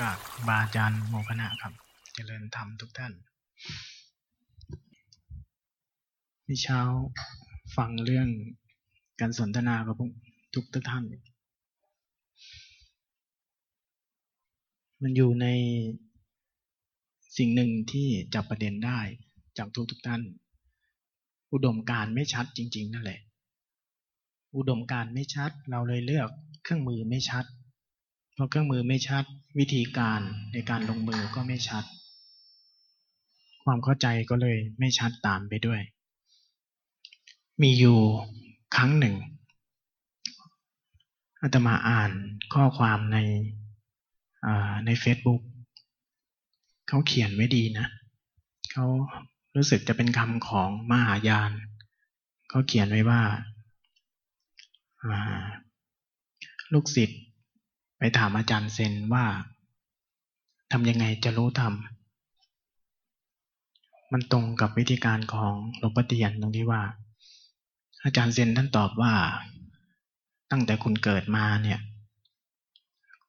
กาบบาอาจารย์โมคณะครับ เจริญธรรมทุกท่านมีเช้าฟังเรื่องการสนทนากับทุกทุกท่าน มันอยู่ในสิ่งหนึ่งที่จับประเด็นได้จากทุกทุกท่าน อุดมการไม่ชัดจริง ๆ นั่นแหละ อุดมการไม่ชัดเราเลยเลือกเครื่องมือไม่ชัด พอเครื่องมือไม่ชัดวิธีการในการลงมือก็ไม่ชัด ความเข้าใจก็เลยไม่ชัดตามไปด้วย มีอยู่ครั้งหนึ่งอาตมาอ่านข้อความในใน Facebook เขาเขียนไว้ดีนะเขารู้สึกจะเป็นคำของมหายานเขาเขียนไว้ว่าลูกศิษย์ ไปถามอาจารย์เซนว่าทำยังไงจะรู้ธรรม มันตรงกับวิธีการของหลวงพ่อเตียนตรงที่ว่า อาจารย์เซนท่านตอบว่า ตั้งแต่คุณเกิดมาเนี่ย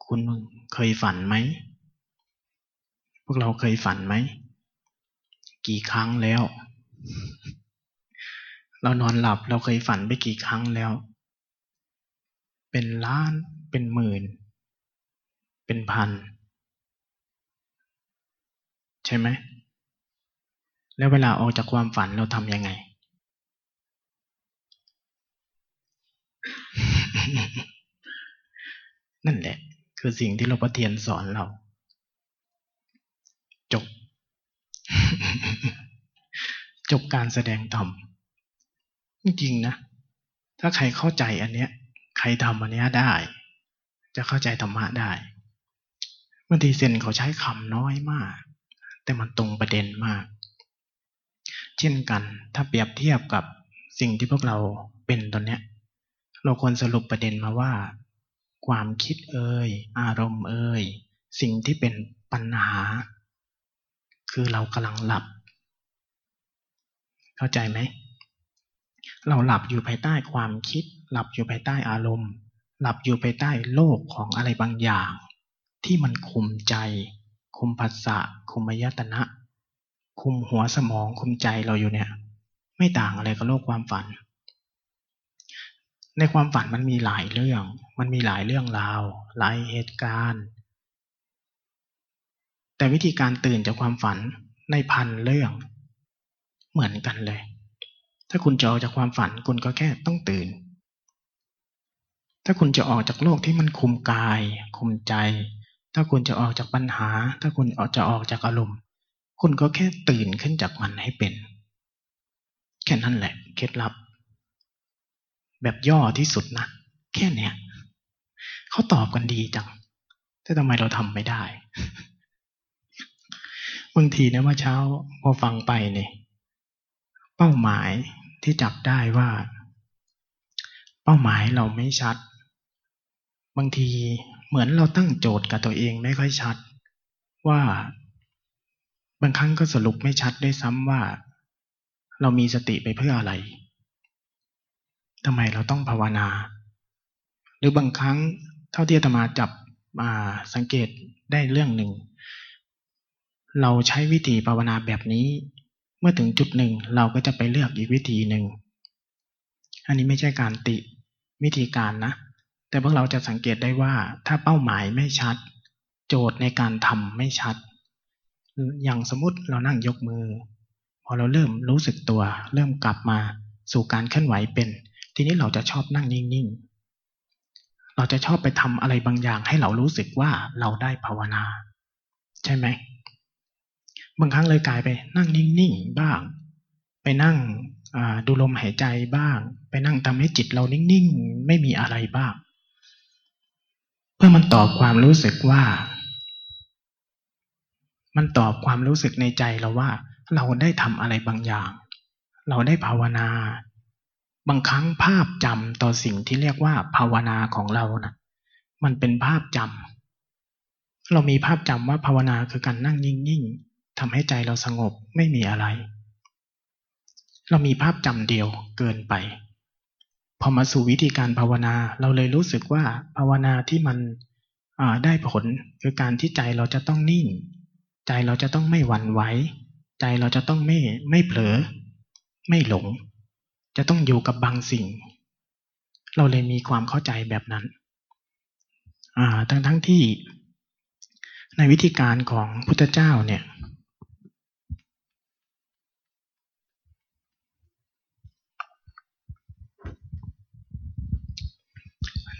คุณเคยฝันไหม พวกเราเคยฝันไหม กี่ครั้งแล้ว เรานอนหลับเราเคยฝันไปกี่ครั้งแล้ว เป็นล้านเป็นหมื่น เป็นพัน ใช่ไหม แล้วเวลาออกจากความฝันเราทำยังไง นั่นแหละ คือสิ่งที่เราปเทียนสอนเรา จบ จบการแสดงธรรมจริงนะ ถ้าใครเข้าใจอันเนี้ย ใครทำอันเนี้ยได้ จะเข้าใจธรรมะได้ บางทีเซนเขาใช้คำน้อยมาก แต่มันตรงประเด็นมาก เช่นกันถ้าเปรียบเทียบกับสิ่งที่พวกเราเป็นตอนเนี้ย เราควรสรุปประเด็นมาว่า ความคิดเอ่ยอารมณ์เอ่ยสิ่งที่เป็นปัญหา คือเรากำลังหลับ เข้าใจไหม เราหลับอยู่ภายใต้ความคิด หลับอยู่ภายใต้อารมณ์ หลับอยู่ภายใต้โลกของอะไรบางอย่าง ที่มันคุมใจ คุมภาษะคุมมยตนะ คุมหัวสมองคุมใจเราอยู่เนี่ย ไม่ต่างอะไรกับโลกความฝัน ในความฝันมันมีหลายเรื่อง มันมีหลายเรื่องราว หลายเหตุการณ์ แต่วิธีการตื่นจากความฝันในพันเรื่อง เหมือนกันเลย ถ้าคุณจะออกจากความฝันคุณก็แค่ต้องตื่นถ้าคุณจะออกจากโลกที่มันคุมกาย คุมใจ ถ้าคุณจะออกจากปัญหา ถ้าคุณจะออกจากอารมณ์ คุณก็แค่ตื่นขึ้นจากมันให้เป็น แค่นั้นแหละ เคล็ดลับ แบบย่อที่สุดนะ แค่เนี้ยเขาตอบกันดีจัง แต่ทำไมเราทำไม่ได้บางทีนะว่าเช้าพอฟังไปเนี่ยเป้าหมายที่จับได้ว่า เป้าหมายเราไม่ชัด บางที เหมือนเราตั้งโจทย์กับตัวเองไม่ค่อยชัด ว่า บางครั้งก็สรุปไม่ชัดด้วยซ้ำว่า เรามีสติไปเพื่ออะไรทำไมเราต้องภาวนา หรือบางครั้งเท่าที่อาตมาจับมาสังเกตได้เรื่องหนึ่ง เราใช้วิธีภาวนาแบบนี้ เมื่อถึงจุดหนึ่งเราก็จะไปเลือกอีกวิธีหนึ่ง อันนี้ไม่ใช่การติวิธีการนะ แต่พวกเราจะสังเกตได้ว่า ถ้าเป้าหมายไม่ชัด โจทย์ในการทำไม่ชัด อย่างสมมติเรานั่งยกมือ พอเราเริ่มรู้สึกตัว เริ่มกลับมาสู่การเคลื่อนไหวเป็น ทีนี้เราจะชอบนั่งนิ่งๆ เราจะชอบไปทำอะไรบางอย่างให้เรารู้สึกว่าเราได้ภาวนา ใช่ไหมบางครั้งเลยกลายไปนั่งนิ่งๆบ้าง ไปนั่งดูลมหายใจบ้าง ไปนั่งทำให้จิตเรานิ่งๆ ไม่มีอะไรบ้าง เพื่อมันตอบความรู้สึกว่า มันตอบความรู้สึกในใจเราว่า เราได้ทำอะไรบางอย่าง เราได้ภาวนา บางครั้งภาพจำต่อสิ่งที่เรียกว่า ภาวนาของเรานะ่ะมันเป็นภาพจำเรามีภาพจำว่าภาวนาคือการนั่งนิ่งๆทำให้ใจเราสงบไม่มีอะไร เรามีภาพจำเดียวเกินไป พอมาสู่วิธีการภาวนา เราเลยรู้สึกว่าภาวนาที่มันได้ผลคือการที่ใจเราจะต้องนิ่ง ใจเราจะต้องไม่หวั่นไหวใจเราจะต้องไม่ไม่เผลอ ไม่หลง จะต้องอยู่กับบางสิ่ง เราเลยมีความเข้าใจแบบนั้นทั้งทั้งที่ในวิธีการของพุทธเจ้าเนี่ย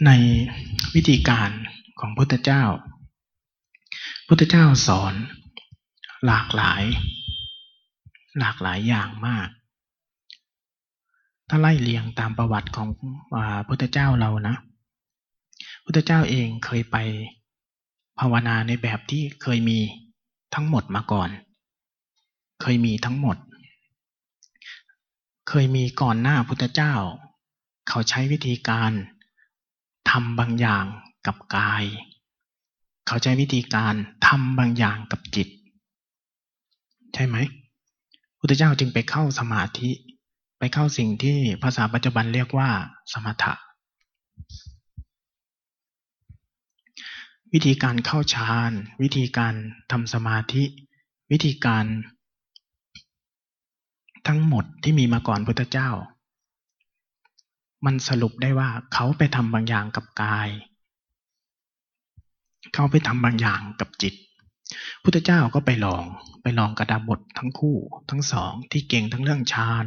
ในวิธีการของพุทธเจ้า พุทธเจ้าสอนหลากหลาย หลากหลายอย่างมาก ถ้าไล่เรียงตามประวัติของอพุทธเจ้าเรานะ พุทธเจ้าเองเคยไปภาวนาในแบบที่เคยมีทั้งหมดมาก่อน เคยมีทั้งหมด เคยมีก่อนหน้าพุทธเจ้า เขาใช้วิธีการ ทำบางอย่างกับกาย เขาใช้วิธีการทำบางอย่างกับจิต ใช่ไหมพุทธเจ้าจึงไปเข้าสมาธิ ไปเข้าสิ่งที่ภาษาปัจจุบันเรียกว่าสมถะ วิธีการเข้าฌาน วิธีการทำสมาธิ วิธีการทั้งหมดที่มีมาก่อนพุทธเจ้า มันสรุปได้ว่าเขาไปทำบางอย่างกับกาย เขาไปทำบางอย่างกับจิต พุทธเจ้าก็ไปลองไปลองกระดาบททั้งคู่ทั้งสองที่เก่งทั้งเรื่องฌาน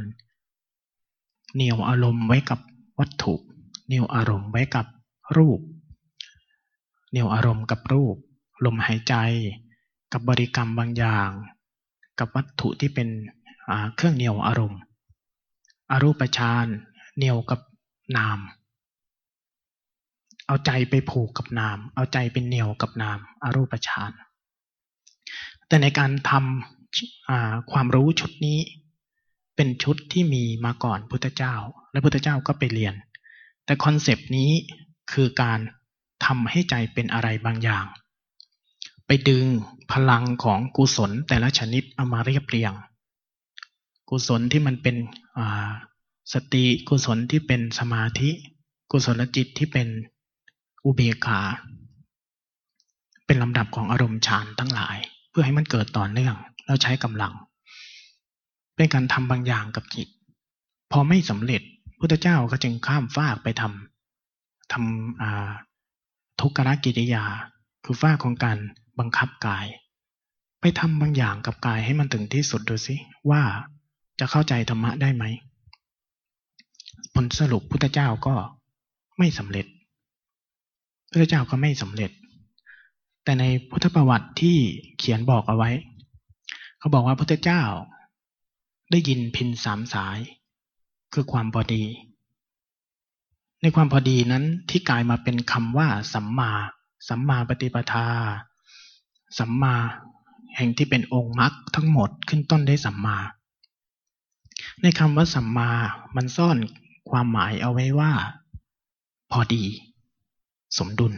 เหนี่ยวอารมณ์ไว้กับวัตถุเหนี่ยวอารมณ์ไว้กับรูปเหนี่ยวอารมณ์กับรูป ลมหายใจ กับบริกรรมบางอย่าง กับวัตถุที่เป็นเครื่องเหนี่ยวอารมณ์ อรูปฌานเหนี่ยวกับ นาม เอาใจไปผูกกับนาม เอาใจเป็นเหนี่ยวกับนามอารูปฌานแต่ในการทำความรู้ชุดนี้ เป็นชุดที่มีมาก่อนพุทธเจ้า และพุทธเจ้าก็ไปเรียน แต่ concept นี้คือการทำให้ใจเป็นอะไรบางอย่าง ไปดึงพลังของกุศลแต่ละชนิดเอามาเรียบเรียง กุศลที่มันเป็น สติกุศลที่เป็นสมาธิ กุศลจิตที่เป็นอุเบกขา เป็นลำดับของอารมณ์ฌานทั้งหลาย เพื่อให้มันเกิดต่อเนื่องแล้วใช้กำลัง เป็นการทำบางอย่างกับจิต พอไม่สำเร็จพุทธเจ้าก็จึงข้ามฟากไปทำทำทุกขกิริยา คือฝ้าของการบังคับกาย ไปทำบางอย่างกับกายให้มันถึงที่สุดดูสิว่าจะเข้าใจธรรมะได้ไหม ผลสรุปพุทธเจ้าก็ไม่สำเร็จพุทธเจ้าก็ไม่สำเร็จ แต่ในพุทธประวัติที่เขียนบอกเอาไว้ เขาบอกว่าพุทธเจ้า ได้ยินพินสามสาย คือความพอดี ในความพอดีนั้นที่กลายมาเป็นคำว่า สัมมา สัมมาปฏิปทา สัมมาแห่งที่เป็นองค์มรรคทั้งหมดขึ้นต้นได้สัมมา ในคำว่าสัมมา มันซ่อน ความหมายเอาไว้ว่า พอดี สมดุล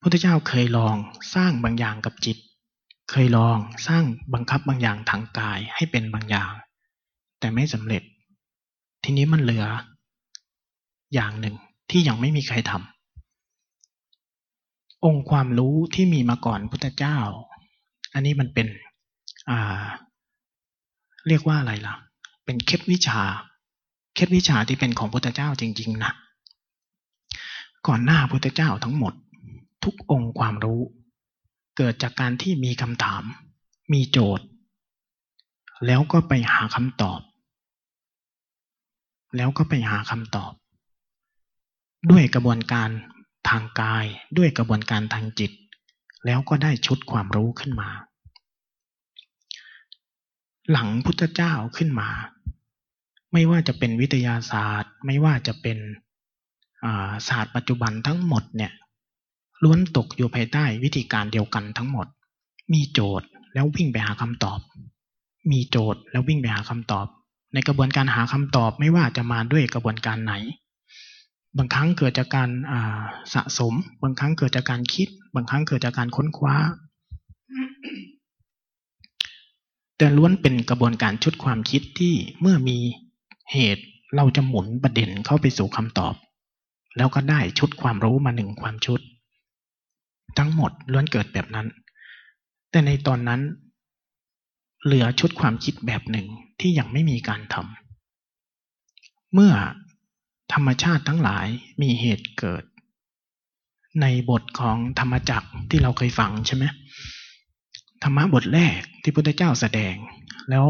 พระเจ้าเคยลองสร้างบางอย่างกับจิต เคยลองสร้างบังคับบางอย่างทางกายให้เป็นบางอย่าง แต่ไม่สำเร็จ ทีนี้มันเหลือ อย่างหนึ่งที่ยังไม่มีใครทำองค์ความรู้ที่มีมาก่อนพุทธเจ้า อันนี้มันเป็น อ่า เรียกว่าอะไรล่ะ เป็นเคล็ดวิชา ล็ดวิชาที่เป็นของพุทธเจ้าจริง ๆ นะ ก่อนหน้าพุทธเจ้าทั้งหมด ทุกองค์ความรู้ เกิดจากการที่มีคำถาม มีโจทย์ แล้วก็ไปหาคำตอบ แล้วก็ไปหาคำตอบ ด้วยกระบวนการทางกาย ด้วยกระบวนการทางจิต แล้วก็ได้ชุดความรู้ขึ้นมา หลังพุทธเจ้าขึ้นมา ไม่ว่าจะเป็นวิทยาศาสตร์ ไม่ว่าจะเป็นศาสตร์ปัจจุบันทั้งหมดเนี่ยล้วนตกอยู่ภายใต้วิธีการเดียวกันทั้งหมด มีโจทย์แล้ววิ่งไปหาคำตอบ มีโจทย์แล้ววิ่งไปหาคำตอบ ในกระบวนการหาคำตอบไม่ว่าจะมาด้วยกระบวนการไหน บางครั้งเกิดจากการสะสม บางครั้งเกิดจากการคิด บางครั้งเกิดจากการค้นคว้า แต่ล้วนเป็นกระบวนการชุดความคิดที่เมื่อมี เหตุเราจะหมุนประเด็นเข้าไปสู่คำตอบ แล้วก็ได้ชุดความรู้มาหนึ่งความชุด ทั้งหมดล้วนเกิดแบบนั้น แต่ในตอนนั้น เหลือชุดความคิดแบบหนึ่งที่ยังไม่มีการทำเมื่อธรรมชาติทั้งหลายมีเหตุเกิด ในบทของธรรมจักรที่เราเคยฟังใช่ไหม ธรรมะบทแรกที่พุทธเจ้าแสดง แล้ว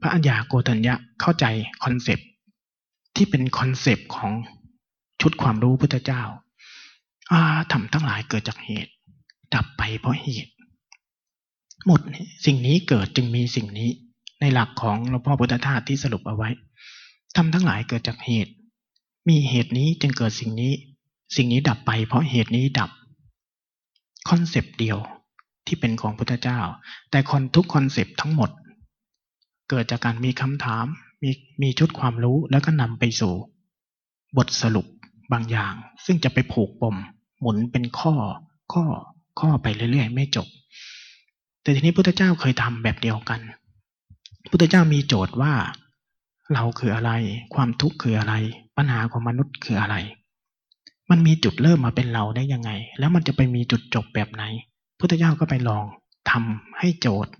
พระอัญญาโกตัญญะเข้าใจคอนเซปที่เป็นคอนเซปของชุดความรู้พุทธเจ้าทำทั้งหลายเกิดจากเหตุ ดับไปเพราะเหตุ หมดสิ่งนี้เกิดจึงมีสิ่งนี้ ในหลักของหลวงพ่อพุทธทาสที่สรุปเอาไว้ทำทั้งหลายเกิดจากเหตุ มีเหตุนี้จึงเกิดสิ่งนี้ สิ่งนี้ดับไปเพราะเหตุนี้ดับ concept เดียว ที่เป็นของพุทธเจ้า แต่คนทุก concept ทั้งหมด เกิดจากการมีคำถามมีมีชุดความรู้แล้วก็นำไปสู่ บทสรุปบางอย่าง ซึ่งจะไปผูกปม หมุนเป็นข้อ ข้อ ข้อไปเรื่อยๆ ไม่จบ แต่ทีนี้พุทธเจ้าเคยทำแบบเดียวกันพุทธเจ้ามีโจทย์ว่า เราคืออะไร ความทุกข์คืออะไร ปัญหาของมนุษย์คืออะไร มันมีจุดเริ่มมาเป็นเราได้ยังไง แล้วมันจะไปมีจุดจบแบบไหน พุทธเจ้าก็ไปลองทำให้โจทย์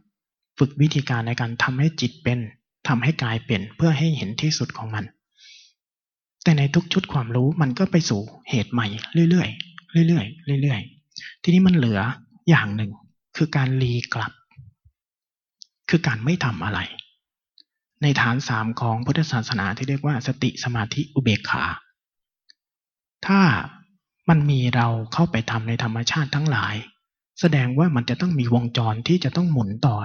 ฝึกวิธีการในการทำให้จิตเป็นทำให้กายเป็นเพื่อให้เห็นที่สุดของมัน แต่ในทุกชุดความรู้มันก็ไปสู่เหตุใหม่เรื่อยๆเรื่อยๆเรื่อยๆทีนี้มันเหลืออย่างหนึ่ง คือการรีกลับ คือการไม่ทำอะไร ในฐานสามของพุทธศาสนาที่เรียกว่าสติสมาธิอุเบกขา ถ้ามันมีเราเข้าไปทำในธรรมชาติทั้งหลาย แสดงว่ามันจะต้องมีวงจรที่จะต้องหมุนต่อ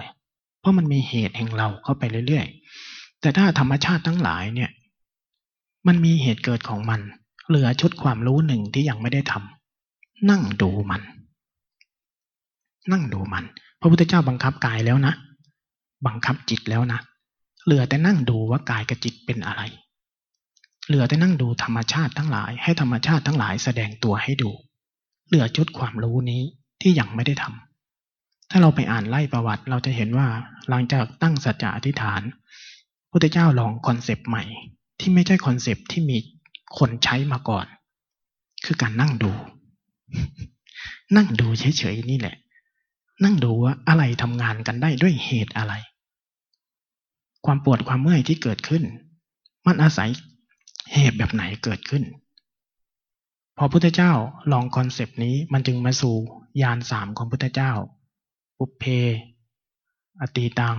เพราะมันมีเหตุแห่งเราเข้าไปเรื่อยๆ แต่ถ้าธรรมชาติทั้งหลายเนี่ย มันมีเหตุเกิดของมัน เหลือชุดความรู้หนึ่งที่ยังไม่ได้ทำนั่งดูมัน นั่งดูมัน พระพุทธเจ้าบังคับกายแล้วนะ บังคับจิตแล้วนะ เหลือแต่นั่งดูว่ากายกับจิตเป็นอะไร เหลือแต่นั่งดูธรรมชาติทั้งหลาย ให้ธรรมชาติทั้งหลายแสดงตัวให้ดู เหลือจุดความรู้นี้ ที่ยังไม่ได้ทำถ้าเราไปอ่านไล่ประวัติ เราจะเห็นว่าหลังจากตั้งสัจจะอธิษฐานพุทธเจ้าลองคอนเซปต์ใหม่ ที่ไม่ใช่คอนเซปต์ที่มีคนใช้มาก่อน คือการนั่งดู นั่งดูเฉยๆนี่แหละ นั่งดูว่าอะไรทำงานกันได้ด้วยเหตุอะไร ความปวดความเมื่อยที่เกิดขึ้น มันอาศัยเหตุแบบไหนเกิดขึ้น พอพุทธเจ้าลอง concept นี้มันจึงมาสู่ ญาณสามของพุทธเจ้า ปุพเพ อตีตัง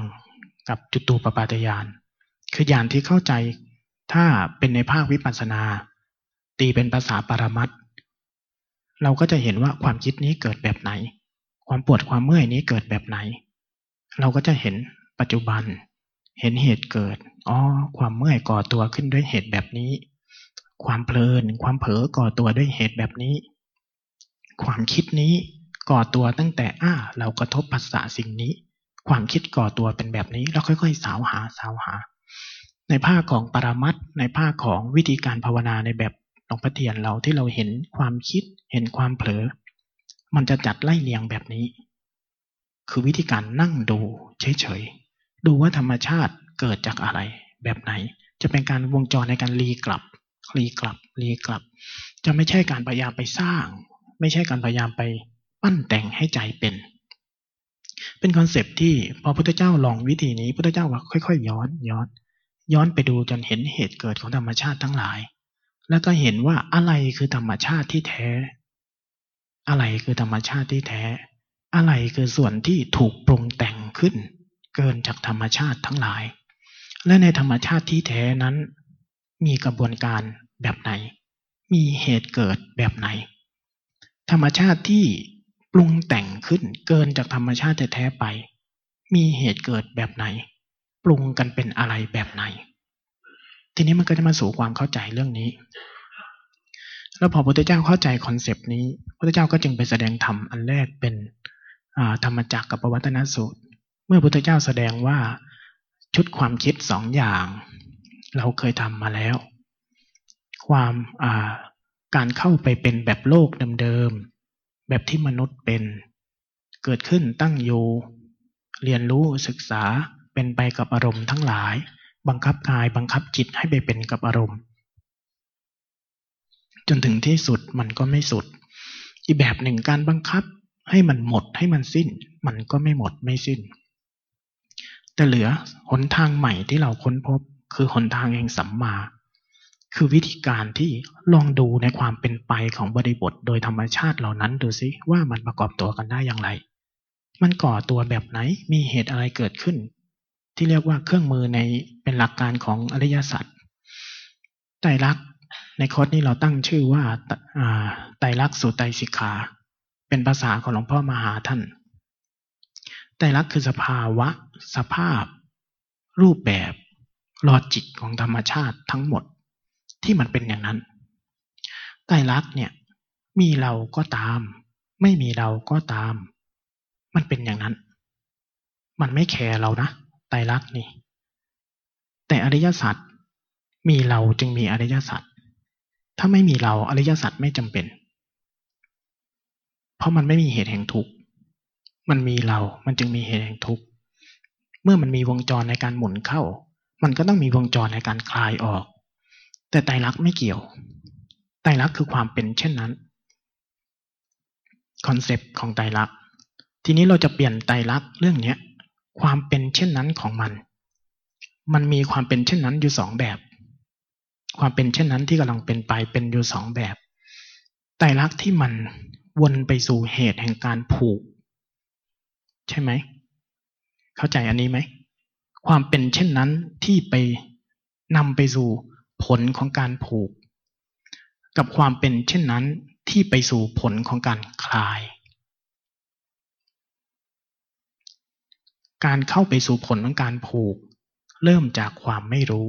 กับจุตูปปาตญาณ คือญาณที่เข้าใจถ้าเป็นในภาควิปัสสนา ตีเป็นภาษาปรมัตเราก็จะเห็นว่าความคิดนี้เกิดแบบไหน ความปวดความเมื่อยนี้เกิดแบบไหน เราก็จะเห็นปัจจุบัน เห็นเหตุเกิดอ๋อความเมื่อยก่อตัวขึ้นด้วยเหตุแบบนี้ ความเพลิน ความเผลอก่อตัวด้วยเหตุแบบนี้ ความคิดนี้ ก่อตัวตั้งแต่อ้าเรากระทบภาษาสิ่งนี้ ความคิดก่อตัวเป็นแบบนี้เราค่อยๆ สาวหาสาวหา ในภาคของปรามัดในภาคของวิธีการภาวนาในแบบหลวงพ่อเทียนเราที่เราเห็นความคิดเห็นความเผลอ มันจะจัดไล่เลียงแบบนี้ คือวิธีการนั่งดูเฉยๆดูว่าธรรมชาติเกิดจากอะไร แบบไหน จะเป็นการวงจรในการรีกลับรีกลับรีกลับ จะไม่ใช่การพยายามไปสร้าง ไม่ใช่การพยายามไป ปั้นแต่งให้ใจเป็น เป็นคอนเซปที่พอพุทธเจ้าลองวิธีนี้พุทธเจ้าว่าค่อยๆ ย้อนย้อน ย้อนไปดูจนเห็นเหตุเกิดของธรรมชาติทั้งหลาย แล้วก็เห็นว่าอะไรคือธรรมชาติที่แท้ อะไรคือธรรมชาติที่แท้ อะไรคือส่วนที่ถูกปรุงแต่งขึ้น เกินจากธรรมชาติทั้งหลาย และในธรรมชาติที่แท้นั้น มีกระบวนการแบบไหน มีเหตุเกิดแบบไหน ธรรมชาติที่ รุงแต่งขึ้นเกินจากธรรมชาติแท้ๆไป มีเหตุเกิดแบบไหน ปรุงกันเป็นอะไรแบบไหน ทีนี้มันก็จะมาสู่ความเข้าใจเรื่องนี้ แล้วพอพระพุทธเจ้าเข้าใจคอนเซปต์นี้พระพุทธเจ้าก็จึงไปแสดงธรรมอันแรกเป็นธรรมจักรกับปวัตนสูตร เมื่อพระพุทธเจ้าแสดงว่าชุดความคิดสองอย่าง เราเคยทำมาแล้ว ความการเข้าไปเป็นแบบโลกเดิมๆ แบบที่มนุษย์เป็น เกิดขึ้นตั้งอยู่ เรียนรู้ศึกษาเป็นไปกับอารมณ์ทั้งหลาย บังคับกายบังคับจิตให้ไปเป็นกับอารมณ์ จนถึงที่สุดมันก็ไม่สุด อีกแบบหนึ่งการบังคับให้มันหมดให้มันสิ้น มันก็ไม่หมดไม่สิ้น แต่เหลือหนทางใหม่ที่เราค้นพบคือหนทางแห่งสัมมา คือวิธีการที่ลองดูในความเป็นไปของบริบทโดยธรรมชาติเหล่านั้นดูซิว่ามันประกอบตัวกันได้อย่างไร มันก่อตัวแบบไหนมีเหตุอะไรเกิดขึ้น ที่เรียกว่าเครื่องมือในเป็นหลักการของอริยสัจไตรลักษณ์ในคอร์สนี้เราตั้งชื่อว่าไตรลักษณ์สุไตรสิกขา เป็นภาษาของหลวงพ่อมหาท่านไตรลักษณ์คือสภาวะ สภาพ รูปแบบลอจิกของธรรมชาติทั้งหมด ที่มันเป็นอย่างนั้นไตรลักษณ์เนี่ย มีเราก็ตาม ไม่มีเราก็ตาม มันเป็นอย่างนั้น มันไม่แคร์เรานะไตรลักษณ์นี่ แต่อริยสัจมีเราจึงมีอริยสัจถ้าไม่มีเราอริยสัจไม่จำเป็น เพราะมันไม่มีเหตุแห่งทุกข์มันมีเรา มันจึงมีเหตุแห่งทุกข์เมื่อมันมีวงจรในการหมุนเข้า มันก็ต้องมีวงจรในการคลายออก แต่ไตรลักษณ์ไม่เกี่ยว ไตรลักษณ์คือความเป็นเช่นนั้นคอนเซปต์ของไตรลักษณ์ทีนี้เราจะเปลี่ยนไตรลักษณ์เรื่องเนี้ยความเป็นเช่นนั้นของมัน มันมีความเป็นเช่นนั้นอยู่สองแบบ ความเป็นเช่นนั้นที่กำลังเป็นไปเป็นอยู่สองแบบไตรลักษณ์ที่มันวนไปสู่เหตุแห่งการผูก ใช่ไหม เข้าใจอันนี้ไหม ความเป็นเช่นนั้นที่ไปนำไปสู่ ผลของการผูก กับความเป็นเช่นนั้นที่ไปสู่ผลของการคลาย การเข้าไปสู่ผลของการผูก เริ่มจากความไม่รู้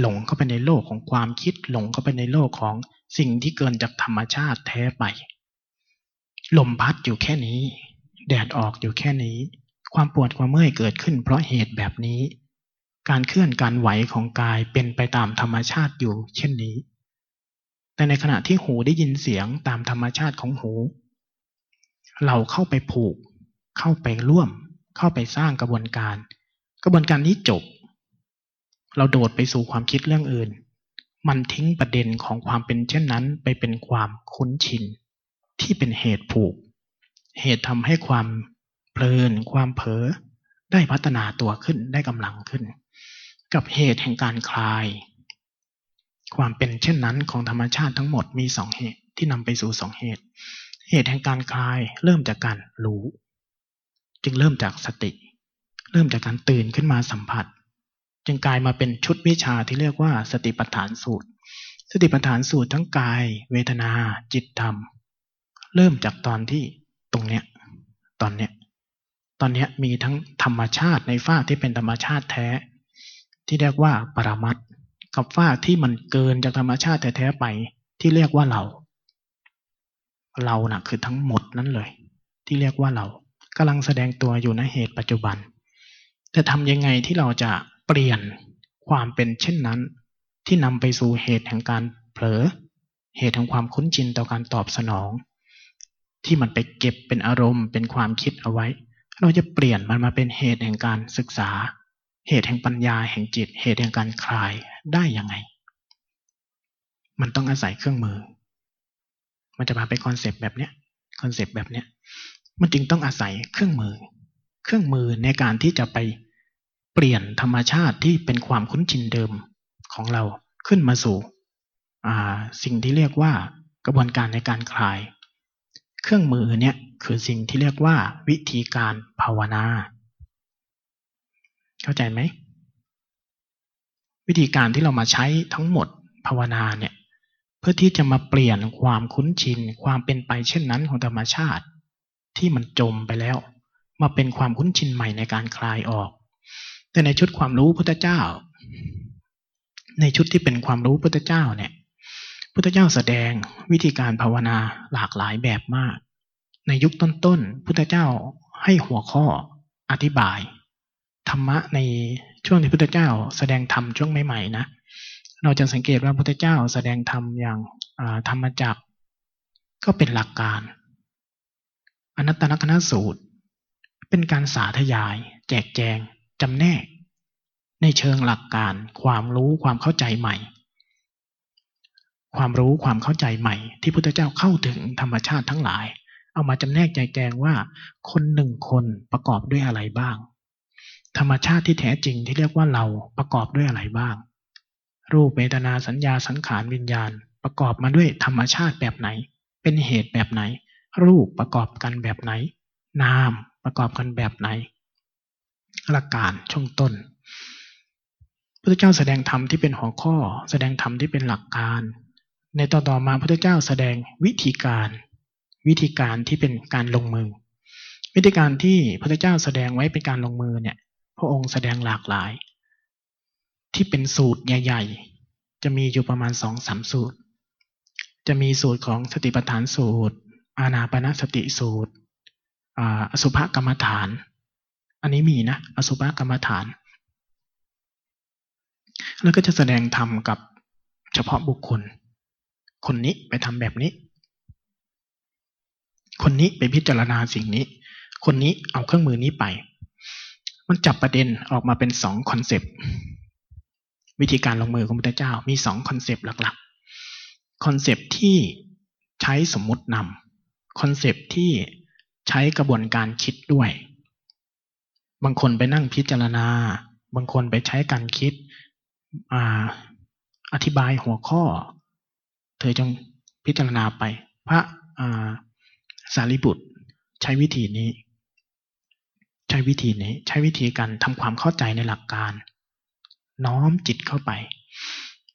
หลงเข้าไปในโลกของความคิดหลงเข้าไปในโลกของสิ่งที่เกินจากธรรมชาติแท้ไป ลมพัดอยู่แค่นี้ แดดออกอยู่แค่นี้ ความปวดความเมื่อยเกิดขึ้นเพราะเหตุแบบนี้ การเคลื่อนการไหวของกายเป็นไปตามธรรมชาติอยู่ เช่นนี้ แต่ในขณะที่หูได้ยินเสียงตามธรรมชาติของหู เราเข้าไปผูก เข้าไปร่วม เข้าไปสร้างกระบวนการ กระบวนการนี้จบ เราโดดไปสู่ความคิดเรื่องอื่น มันทิ้งประเด็นของความเป็นเช่นนั้นไปเป็นความคุ้นชิน ที่เป็นเหตุผูก เหตุทำให้ความเพลิน ความเผลอได้พัฒนาตัวขึ้นได้กำลังขึ้น กับเหตุแห่งการคลาย ความเป็นเช่นนั้นของธรรมชาติทั้งหมดมีสองเหตุที่นำไปสู่สองเหตุ เหตุแห่งการคลายเริ่มจากการรู้ จึงเริ่มจากสติ เริ่มจากการตื่นขึ้นมาสัมผัส จึงกลายมาเป็นชุดวิชาที่เรียกว่าสติปัฏฐานสูตร สติปัฏฐานสูตรทั้งกาย เวทนา จิตธรรม เริ่มจากตอนที่ตรงเนี้ยตอนเนี้ยตอนเนี้ยมีทั้งธรรมชาติในฝ้าที่เป็นธรรมชาติแท้ ที่เรียกว่าปรมัตกับฝ้าที่มันเกินจากธรรมชาติแท้ๆไป ที่เรียกว่าเรา เรานะ่ะคือทั้งหมดนั้นเลย ที่เรียกว่าเรากำลังแสดงตัวอยู่ในเหตุปัจจุบัน แต่ทำยังไงที่เราจะเปลี่ยนความเป็นเช่นนั้น ที่นำไปสู่เหตุแห่งการเผลอ เหตุแห่งความคุ้นชินต่อการตอบสนอง ที่มันไปเก็บเป็นอารมณ์เป็นความคิดเอาไว้ เราจะเปลี่ยนมันมาเป็นเหตุแห่งการศึกษา เหตุแห่งปัญญาแห่งจิต เหตุแห่งการคลายได้ยังไง มันต้องอาศัยเครื่องมือ มันจะมาเป็น concept แบบเนี้ย concept แบบเนี้ยมันจึงต้องอาศัยเครื่องมือ เครื่องมือในการที่จะไปเปลี่ยนธรรมชาติที่เป็นความคุ้นชินเดิมของเราขึ้นมาสู่สิ่งที่เรียกว่ากระบวนการในการคลาย เครื่องมือเนี่ยคือสิ่งที่เรียกว่าวิธีการภาวนา เข้าใจไหม วิธีการที่เรามาใช้ทั้งหมดภาวนาเนี่ย เพื่อที่จะมาเปลี่ยนความคุ้นชิน ความเป็นไปเช่นนั้นของธรรมชาติ ที่มันจมไปแล้ว มาเป็นความคุ้นชินใหม่ในการคลายออก แต่ในชุดความรู้พุทธเจ้า ในชุดที่เป็นความรู้พุทธเจ้าเนี่ยพุทธเจ้าแสดงวิธีการภาวนาหลากหลายแบบมาก ในยุคต้นๆพุทธเจ้าให้หัวข้ออธิบาย ธรรมะในช่วงที่พุทธเจ้า แสดงธรรมช่วงใหม่ๆนะเราจะสังเกตว่าพุทธเจ้าแสดงธรรมอย่างธรรมจักก็เป็นหลักการ อนัตตลกนสูตร เป็นการสาธยาย แจกแจงจำแนก ในเชิงหลักการ ความรู้ความเข้าใจใหม่ ความรู้ความเข้าใจใหม่ ที่พุทธเจ้าเข้าถึงธรรมชาติทั้งหลาย เอามาจำแนกใจกแจงว่า คนหนึ่งคนประกอบด้วยอะไรบ้าง ธรรมชาติที่แท้จริงที่เรียกว่าเราประกอบด้วยอะไรบ้าง รูปเวทนาสัญญาสังขารวิญญาณ ประกอบมาด้วยธรรมชาติแบบไหน เป็นเหตุแบบไหน รูปประกอบกันแบบไหน นามประกอบกันแบบไหนหลักการช่วงต้นพระเจ้าแสดงธรรมที่เป็นหัวข้อ แสดงธรรมที่เป็นหลักการ ในต่อต่อมาพระเจ้าแสดงวิธีการ วิธีการที่เป็นการลงมือ วิธีการที่พระเจ้าแสดงไว้เป็นการลงมือเนี่ย พระองค์แสดงหลากหลาย ที่เป็นสูตรใหญ่ ๆ จะมีอยู่ประมาณสองสามสูตร จะมีสูตรของสติปัฏฐานสูตร อานาปนสติสูตรอสุภกรรมฐาน อันนี้มีนะ อสุภกรรมฐาน แล้วก็จะแสดงธรรมกับเฉพาะบุคคล คนนี้ไปทำแบบนี้ คนนี้ไปพิจารณาสิ่งนี้ คนนี้เอาเครื่องมือนี้ไป มันจับประเด็นออกมาเป็นสอง concept วิธีการลงมือของพุทธเจ้ามีสอง concept หลักๆ concept ที่ใช้สมมตินำคอนเซปต์ที่ใช้กระบวนการคิดด้วย บางคนไปนั่งพิจารณา บางคนไปใช้การคิดออธิบายหัวข้อ เธอจงพิจารณาไป พระสารีบุตรใช้วิธีนี้ ใช้วิธีนี้ใช้วิธีการทำความเข้าใจในหลักการ น้อมจิตเข้าไป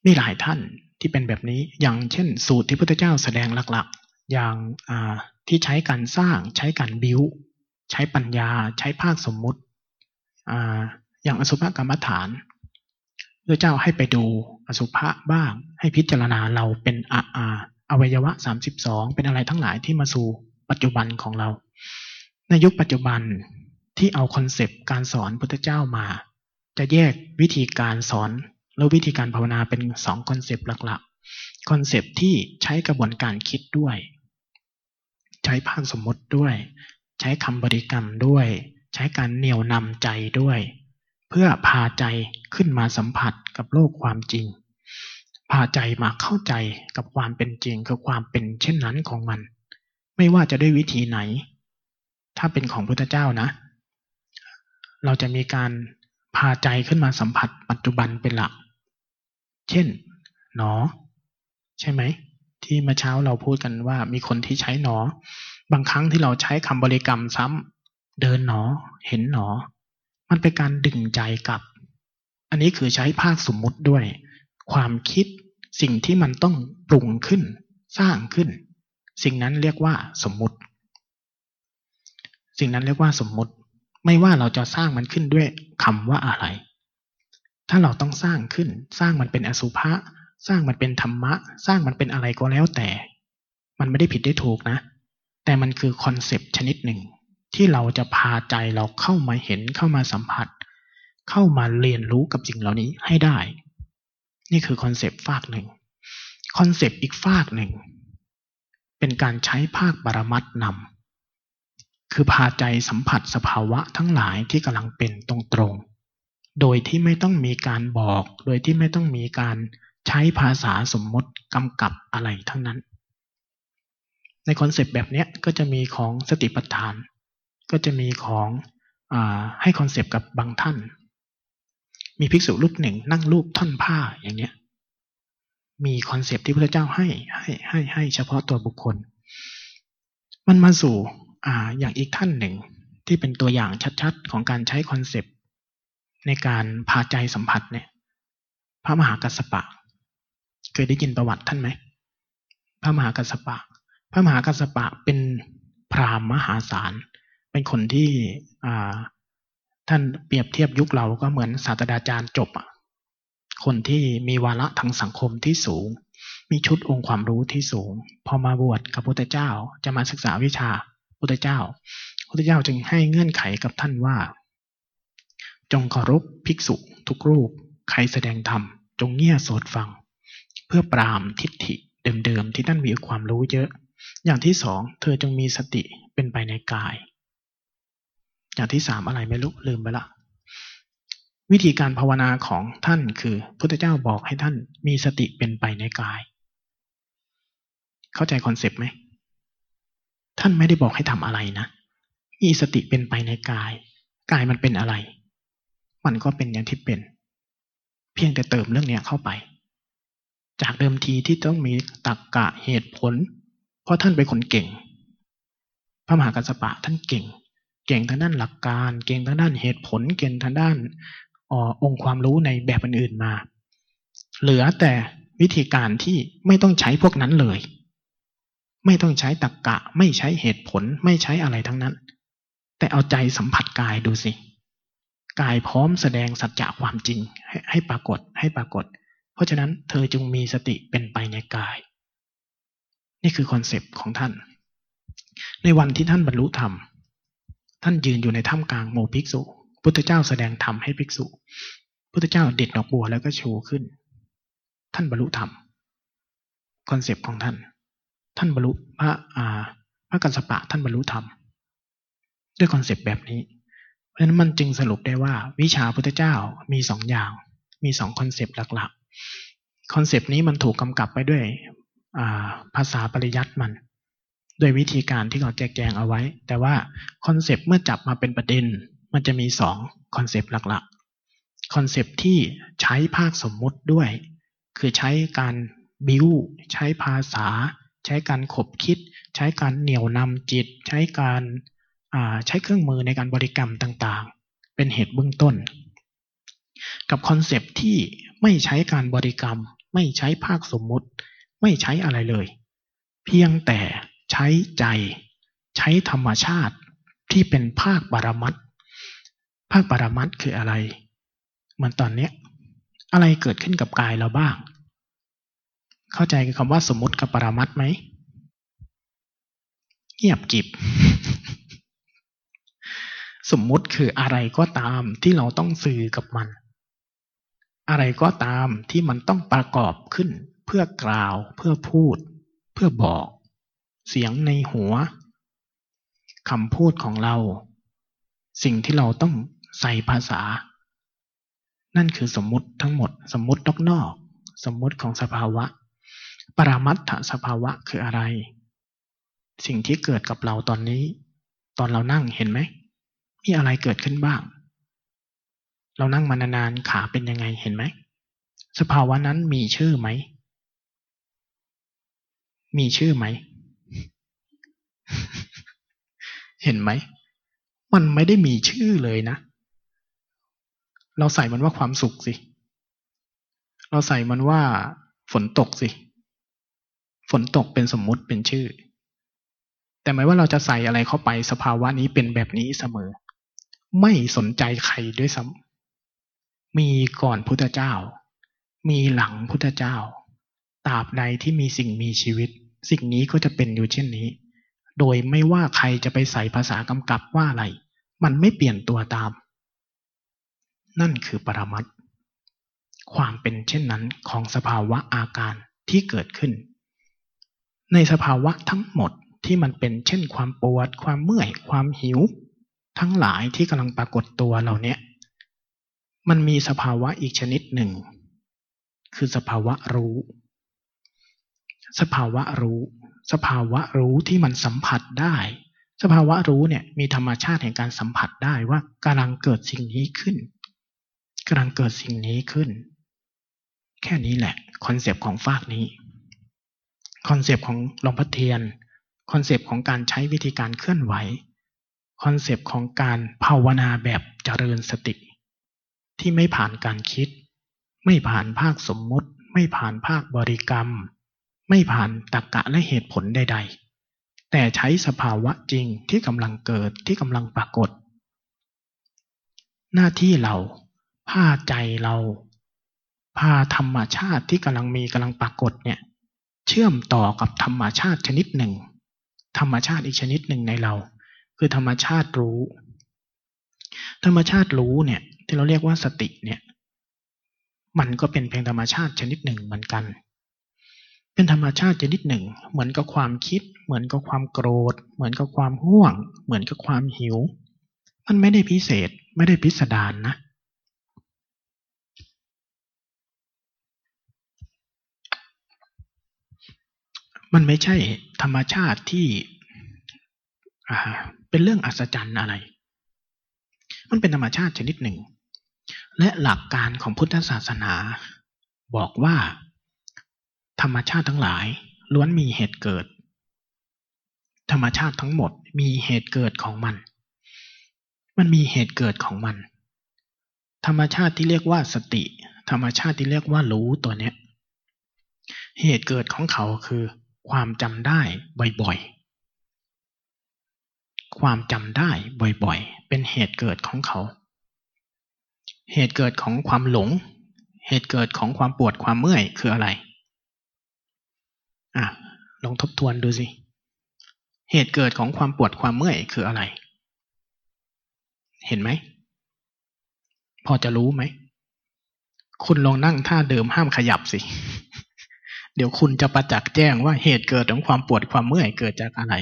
มีหลายท่านที่เป็นแบบนี้อย่างเช่น สูตรที่พระพุทธเจ้าแสดงหลักๆ อย่างที่ใช้การสร้างใช้การบิวใช้ปัญญา ใช้ภาคสมมุติออย่างอสุภกรรมฐานพระเจ้าให้ไปดูอสุภะบ้าง ให้พิจารณาเราเป็นอาอาอวัยวะสามสิบสองเป็นอะไรทั้งหลายที่มาสู่ปัจจุบันของเรา ในยุคปัจจุบัน ที่เอาคอนเซปต์การสอนพุทธเจ้ามา จะแยกวิธีการสอนแล้ววิธีการภาวนาเป็นสอง concept หลักๆ concept ที่ใช้กระบวนการคิดด้วย ใช้ภาคสมมติด้วย ใช้คำบริกรรมด้วย ใช้การเหนี่ยวนำใจด้วย เพื่อพาใจขึ้นมาสัมผัสกับโลกความจริง พาใจมาเข้าใจกับความเป็นจริงคือความเป็นเช่นนั้นของมัน ไม่ว่าจะด้วยวิธีไหน ถ้าเป็นของพุทธเจ้านะ เราจะมีการพาใจขึ้นมาสัมผัสปัจจุบันเป็นหลัก เช่น หนอ ใช่ไหม ที่เมื่อเช้าเราพูดกันว่ามีคนที่ใช้หนอ บางครั้งที่เราใช้คำบริกรรมซ้ำเดินหนอ เห็นหนอ มันเป็นการดึงใจกลับ อันนี้คือใช้ภาคสมมุติด้วย ความคิดสิ่งที่มันต้องปรุงขึ้น สร้างขึ้น สิ่งนั้นเรียกว่าสมมุติ สิ่งนั้นเรียกว่าสมมุติ ไม่ว่าเราจะสร้างมันขึ้นด้วยคำว่าอะไร ถ้าเราต้องสร้างขึ้น สร้างมันเป็นอสุภะสร้างมันเป็นธรรมะ สร้างมันเป็นอะไรก็แล้วแต่ มันไม่ได้ผิดได้ถูกนะ แต่มันคือ concept ชนิดหนึ่ง ที่เราจะพาใจเราเข้ามาเห็นเข้ามาสัมผัส เข้ามาเรียนรู้กับสิ่งเหล่านี้ให้ได้ นี่คือ concept ฟากหนึ่ง concept อีกฟากหนึ่ง เป็นการใช้ภาคปรมัตถ์นำ คือพาใจสัมผัสสภาวะทั้งหลายที่กำลังเป็นตรงๆ โดยที่ไม่ต้องมีการบอก โดยที่ไม่ต้องมีการใช้ภาษาสมมติกำกับอะไรทั้งนั้น ใน concept แบบนี้ก็จะมีของสติปัฏฐาน ก็จะมีของอให้ concept กับบางท่าน มีภิกษุรูปหนึ่งนั่งลูบท่อนผ้าอย่างเนี้ย มี concept ที่พุทธเจ้าให้ให้ให้ให้เฉพาะตัวบุคคล มันมาสู่ อ่าอย่างอีกท่านหนึ่งที่เป็นตัวอย่างชัดๆ ของการใช้ concept ในการพาใจสัมผัสเนี่ย พระมหากัสสปะ เคยได้ยินประวัติท่านไหม พระมหากัสสปะ พระมหากัสสปะเป็นพราหมณ์มหาศาล เป็นคนที่ท่านเปรียบเทียบยุคเราก็เหมือนศาสตราจารย์จบอะคนที่มีวาระทางสังคมที่สูง มีชุดองค์ความรู้ที่สูง พอมาบวชกับพระพุทธเจ้าจะมาศึกษาวิชา พุทธเจ้าพุทธเจ้าจึงให้เงื่อนไขกับท่านว่า จงเคารพภิกษุทุกรูป ใครแสดงธรรม จงเงี่ยโสดฟัง เพื่อปรามทิฏฐิเดิมๆที่ท่านมีความรู้เยอะ อย่างที่สองเธอจงมีสติเป็นไปในกาย อย่างที่สามอะไรไม่รู้ลืมไปละวิธีการภาวนาของท่านคือพุทธเจ้าบอกให้ท่านมีสติเป็นไปในกาย เข้าใจคอนเซปต์ไหม ท่านไม่ได้บอกให้ทำอะไรนะ มีสติเป็นไปในกาย กายมันเป็นอะไร มันก็เป็นอย่างที่เป็น เพียงแต่เติมเรื่องนี้เข้าไป จากเดิมทีที่ต้องมีตรรกกะเหตุผล เพราะท่านเป็นคนเก่ง พระมหากัสสปะท่านเก่ง เก่งทางด้านหลักการ เก่งทางด้านเหตุผล เก่งทางด้านอองค์ความรู้ในแบบอื่นๆมา เหลือแต่วิธีการที่ไม่ต้องใช้พวกนั้นเลย ไม่ต้องใช้ตรกกะ ไม่ใช้เหตุผลไม่ใช้อะไรทั้งนั้น แต่เอาใจสัมผัสกายดูสิ กายพร้อมแสดงสัจจะความจริงให้ให้ปรากฏให้ปรากฏ เพราะฉะนั้นเธอจึงมีสติเป็นไปในกาย นี่คือ concept ของท่าน ในวันที่ท่านบรรลุธรรม ท่านยืนอยู่ในถ้ำกลางหมู่ภิกษุ พุทธเจ้าแสดงธรรมให้ภิกษุ พุทธเจ้าเด็ดดอกบัวแล้วก็ชูขึ้น ท่านบรรลุธรรม concept ของท่าน ท่านบรรลุพระอาพระกัสสปะท่านบรรลุธรรม ด้วย concept แบบนี้ เพราะฉะนั้นมันจึงสรุปได้ว่า วิชาพุทธเจ้ามีสองอย่าง มีสอง concept หลักๆ concept นี้มันถูกกำกับไปด้วยภาษาปริยัติมันด้วยวิธีการที่เขาแจกแจงเอาไว้ แต่ว่า concept เมื่อจับมาเป็นประเด็น มันจะมีสอง concept หลักๆ concept ที่ใช้ภาคสมมุติด้วย คือใช้การบิวใช้ภาษา ใช้การขบคิด ใช้การเหนี่ยวนำจิต ใช้การใช้เครื่องมือในการบริกรรมต่างๆ เป็นเหตุเบื้องต้น กับคอนเซปที่ไม่ใช้การบริกรรม ไม่ใช้ภาคสมมุติ ไม่ใช้อะไรเลย เพียงแต่ใช้ใจ ใช้ธรรมชาติที่เป็นภาคบารมัตภาคบารมัตคืออะไร เหมือนตอนเนี้ยอะไรเกิดขึ้นกับกายเราบ้าง เข้าใจคำว่าสมมติกับปรามัดไหมเงียบกิบ สมมุติคืออะไรก็ตามที่เราต้องสื่อกับมัน อะไรก็ตามที่มันต้องประกอบขึ้น เพื่อกล่าวเพื่อพูด เพื่อบอก เสียงในหัวคำพูดของเรา สิ่งที่เราต้องใส่ภาษา นั่นคือสมมุติทั้งหมด สมมุตินอกนอกสมมุติของสภาวะ ปรามัตถสภาวะคืออะไร สิ่งที่เกิดกับเราตอนนี้ ตอนเรานั่งเห็นไหม มีอะไรเกิดขึ้นบ้าง เรานั่งมานานๆขาเป็นยังไงเห็นไหม สภาวะนั้นมีชื่อไหม มีชื่อไหม เห็นไหม มันไม่ได้มีชื่อเลยนะ เราใส่มันว่าความสุขสิ เราใส่มันว่าฝนตกสิ ฝนตกเป็นสมมุติเป็นชื่อ แต่หมายว่าเราจะใส่อะไรเข้าไปสภาวะนี้เป็นแบบนี้เสมอ ไม่สนใจใครด้วยซ้ำมีก่อนพุทธเจ้า มีหลังพุทธเจ้าตราบใดที่มีสิ่งมีชีวิต สิ่งนี้ก็จะเป็นอยู่เช่นนี้ โดยไม่ว่าใครจะไปใส่ภาษากำกับว่าอะไร มันไม่เปลี่ยนตัวตาม นั่นคือปรมัตความเป็นเช่นนั้นของสภาวะอาการที่เกิดขึ้น ในสภาวะทั้งหมดที่มันเป็นเช่นความปวด ความเมื่อย ความหิว ทั้งหลายที่กำลังปรากฏตัวเหล่านี้มันมีสภาวะอีกชนิดหนึ่ง คือสภาวะรู้ สภาวะรู้ สภาวะรู้ที่มันสัมผัสได้ สภาวะรู้เนี่ยมีธรรมชาติแห่งการสัมผัสได้ว่ากำลังเกิดสิ่งนี้ขึ้นกำลังเกิดสิ่งนี้ขึ้น แค่นี้แหละ concept ของฟากนี้ concept ของหลวงพ่อเทียน concept ของการใช้วิธีการเคลื่อนไหว concept ของการภาวนาแบบเจริญสติ ที่ไม่ผ่านการคิด ไม่ผ่านภาคสมมุติ ไม่ผ่านภาคบริกรรม ไม่ผ่านตรรกะและเหตุผลใด ๆ แต่ใช้สภาวะจริงที่กำลังเกิดที่กำลังปรากฏ หน้าที่เราพาใจเราพาธรรมชาติที่กำลังมีกำลังปรากฏเนี่ย เชื่อมต่อกับธรรมชาติชนิดหนึ่ง ธรรมชาติอีกชนิดหนึ่งในเรา คือธรรมชาติรู้ ธรรมชาติรู้เนี่ย ที่เราเรียกว่าสติเนี่ย มันก็เป็นเพียงธรรมชาติชนิดหนึ่งเหมือนกัน เป็นธรรมชาติชนิดหนึ่ง เหมือนกับความคิด เหมือนกับความโกรธ เหมือนกับความห่วง เหมือนกับความหิว มันไม่ได้พิเศษไม่ได้พิสดารนนะ มันไม่ใช่ธรรมชาติที่เป็นเรื่องอัศจรรย์อะไร มันเป็นธรรมชาติชนิดหนึ่ง และหลักการของพุทธศาสนา บอกว่า ธรรมชาติทั้งหลายล้วนมีเหตุเกิด ธรรมชาติทั้งหมดมีเหตุเกิดของมัน มันมีเหตุเกิดของมัน ธรรมชาติที่เรียกว่าสติ ธรรมชาติที่เรียกว่ารู้ตัวเนี้ย เหตุเกิดของเขาคือ ความจำได้บ่อยๆ ความจำได้บ่อยๆ เป็นเหตุเกิดของเขา เหตุเกิดของความหลง เหตุเกิดของความปวดความเมื่อยคืออะไร อะ ลองทบทวนดูสิ เหตุเกิดของความปวดความเมื่อยคืออะไร เห็นไหม พอจะรู้ไหม คุณลองนั่งท่าเดิมห้ามขยับสิ เดี๋ยวคุณจะประจักษ์แจ้งว่าเหตุเกิดของความปวดความเมื่อยเกิดจากอะไร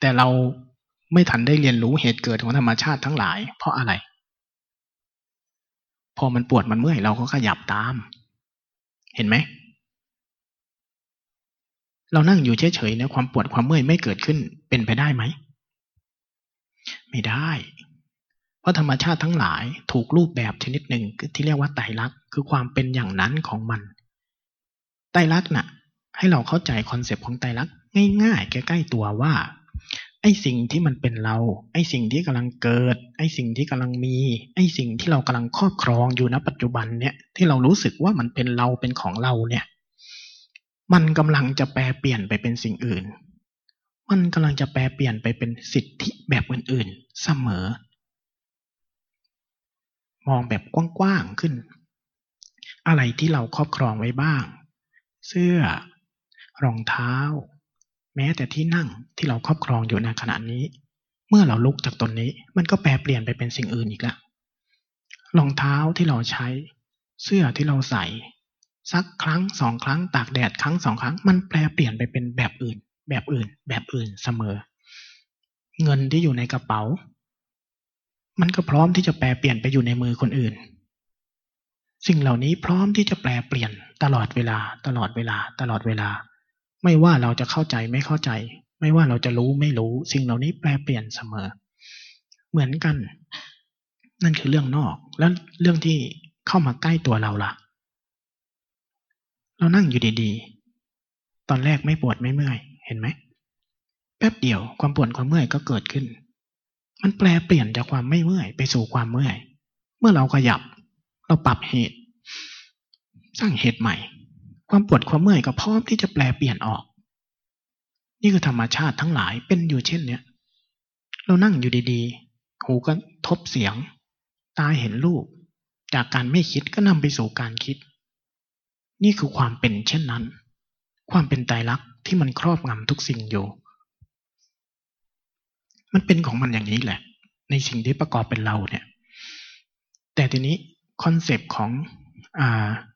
แต่เราไม่ทันได้เรียนรู้เหตุเกิดของธรรมชาติทั้งหลาย เพราะอะไร พอมันปวดมันเมื่อยเราก็ขยับตาม เห็นไหม เรานั่งอยู่เฉยๆเนี่ยความปวดความเมื่อยไม่เกิดขึ้นเป็นไปได้ไหม ไม่ได้ เพราะธรรมชาติทั้งหลายถูกรูปแบบชนิดหนึ่งที่เรียกว่าไตรลักษณ์คือความเป็นอย่างนั้นของมัน ไตรลักษณ์น่ะ ให้เราเข้าใจ concept ของไตรลักษณ์ง่ายๆ ใกล้ๆตัวว่า ไอ้สิ่งที่มันเป็นเรา ไอ้สิ่งที่กำลังเกิด ไอ้สิ่งที่กำลังมี ไอ้สิ่งที่เรากำลังครอบครองอยู่ณปัจจุบันเนี่ย ที่เรารู้สึกว่ามันเป็นเราเป็นของเราเนี่ย มันกำลังจะแปลเปลี่ยนไปเป็นสิ่งอื่น มันกำลังจะแปลเปลี่ยนไปเป็นสิทธิแบบอื่นๆ เสมอ มองแบบกว้างๆขึ้น อะไรที่เราครอบครองไว้บ้าง เสื้อ รองเท้า แม้แต่ที่นั่งที่เราครอบครองอยู่ในขณะนี้ เมื่อเราลุกจากตนนี้ มันก็แปลเปลี่ยนไปเป็นสิ่งอื่นอีกล้วรองเท้าที่เราใช้ เสื้อที่เราใส่ สักครั้งสองครั้งตากแดดครั้งสองครั้ง มันแปลเปลี่ยนไปเป็นแบบอื่น แบบอื่น แบบอื่นเสมอ เงินที่อยู่ในกระเป๋า มันก็พร้อมที่จะแปลเปลี่ยนไปอยู่ในมือคนอื่น สิ่งเหล่านี้พร้อมที่จะแปลเปลี่ยนตลอดเวลา ตลอดเวลา ตลอดเวลา ไม่ว่าเราจะเข้าใจไม่เข้าใจ ไม่ว่าเราจะรู้ไม่รู้ สิ่งเหล่านี้แปลเปลี่ยนเสมอ เหมือนกัน นั่นคือเรื่องนอก แล้วเรื่องที่เข้ามาใกล้ตัวเราล่ะ เรานั่งอยู่ดีๆ ตอนแรกไม่ปวดไม่เมื่อย เห็นไหม แป๊บเดียวความปวดความเมื่อยก็เกิดขึ้น มันแปลเปลี่ยนจากความไม่เมื่อยไปสู่ความเมื่อย เมื่อเราขยับ เราปรับเหตุ สร้างเหตุใหม่ ความปวดความเมื่อยก็พร้อมที่จะแปลเปลี่ยนออก นี่คือธรรมชาติทั้งหลายเป็นอยู่เช่นเนี้ยเรานั่งอยู่ดีๆ หูกระทบเสียง ตาเห็นรูป จากการไม่คิดก็นำไปสู่การคิด นี่คือความเป็นเช่นนั้น ความเป็นไตรลักษณ์ที่มันครอบงำทุกสิ่งอยู่ มันเป็นของมันอย่างนี้แหละ ในสิ่งที่ประกอบเป็นเราเนี่ย แต่ทีนี้ concept ของอ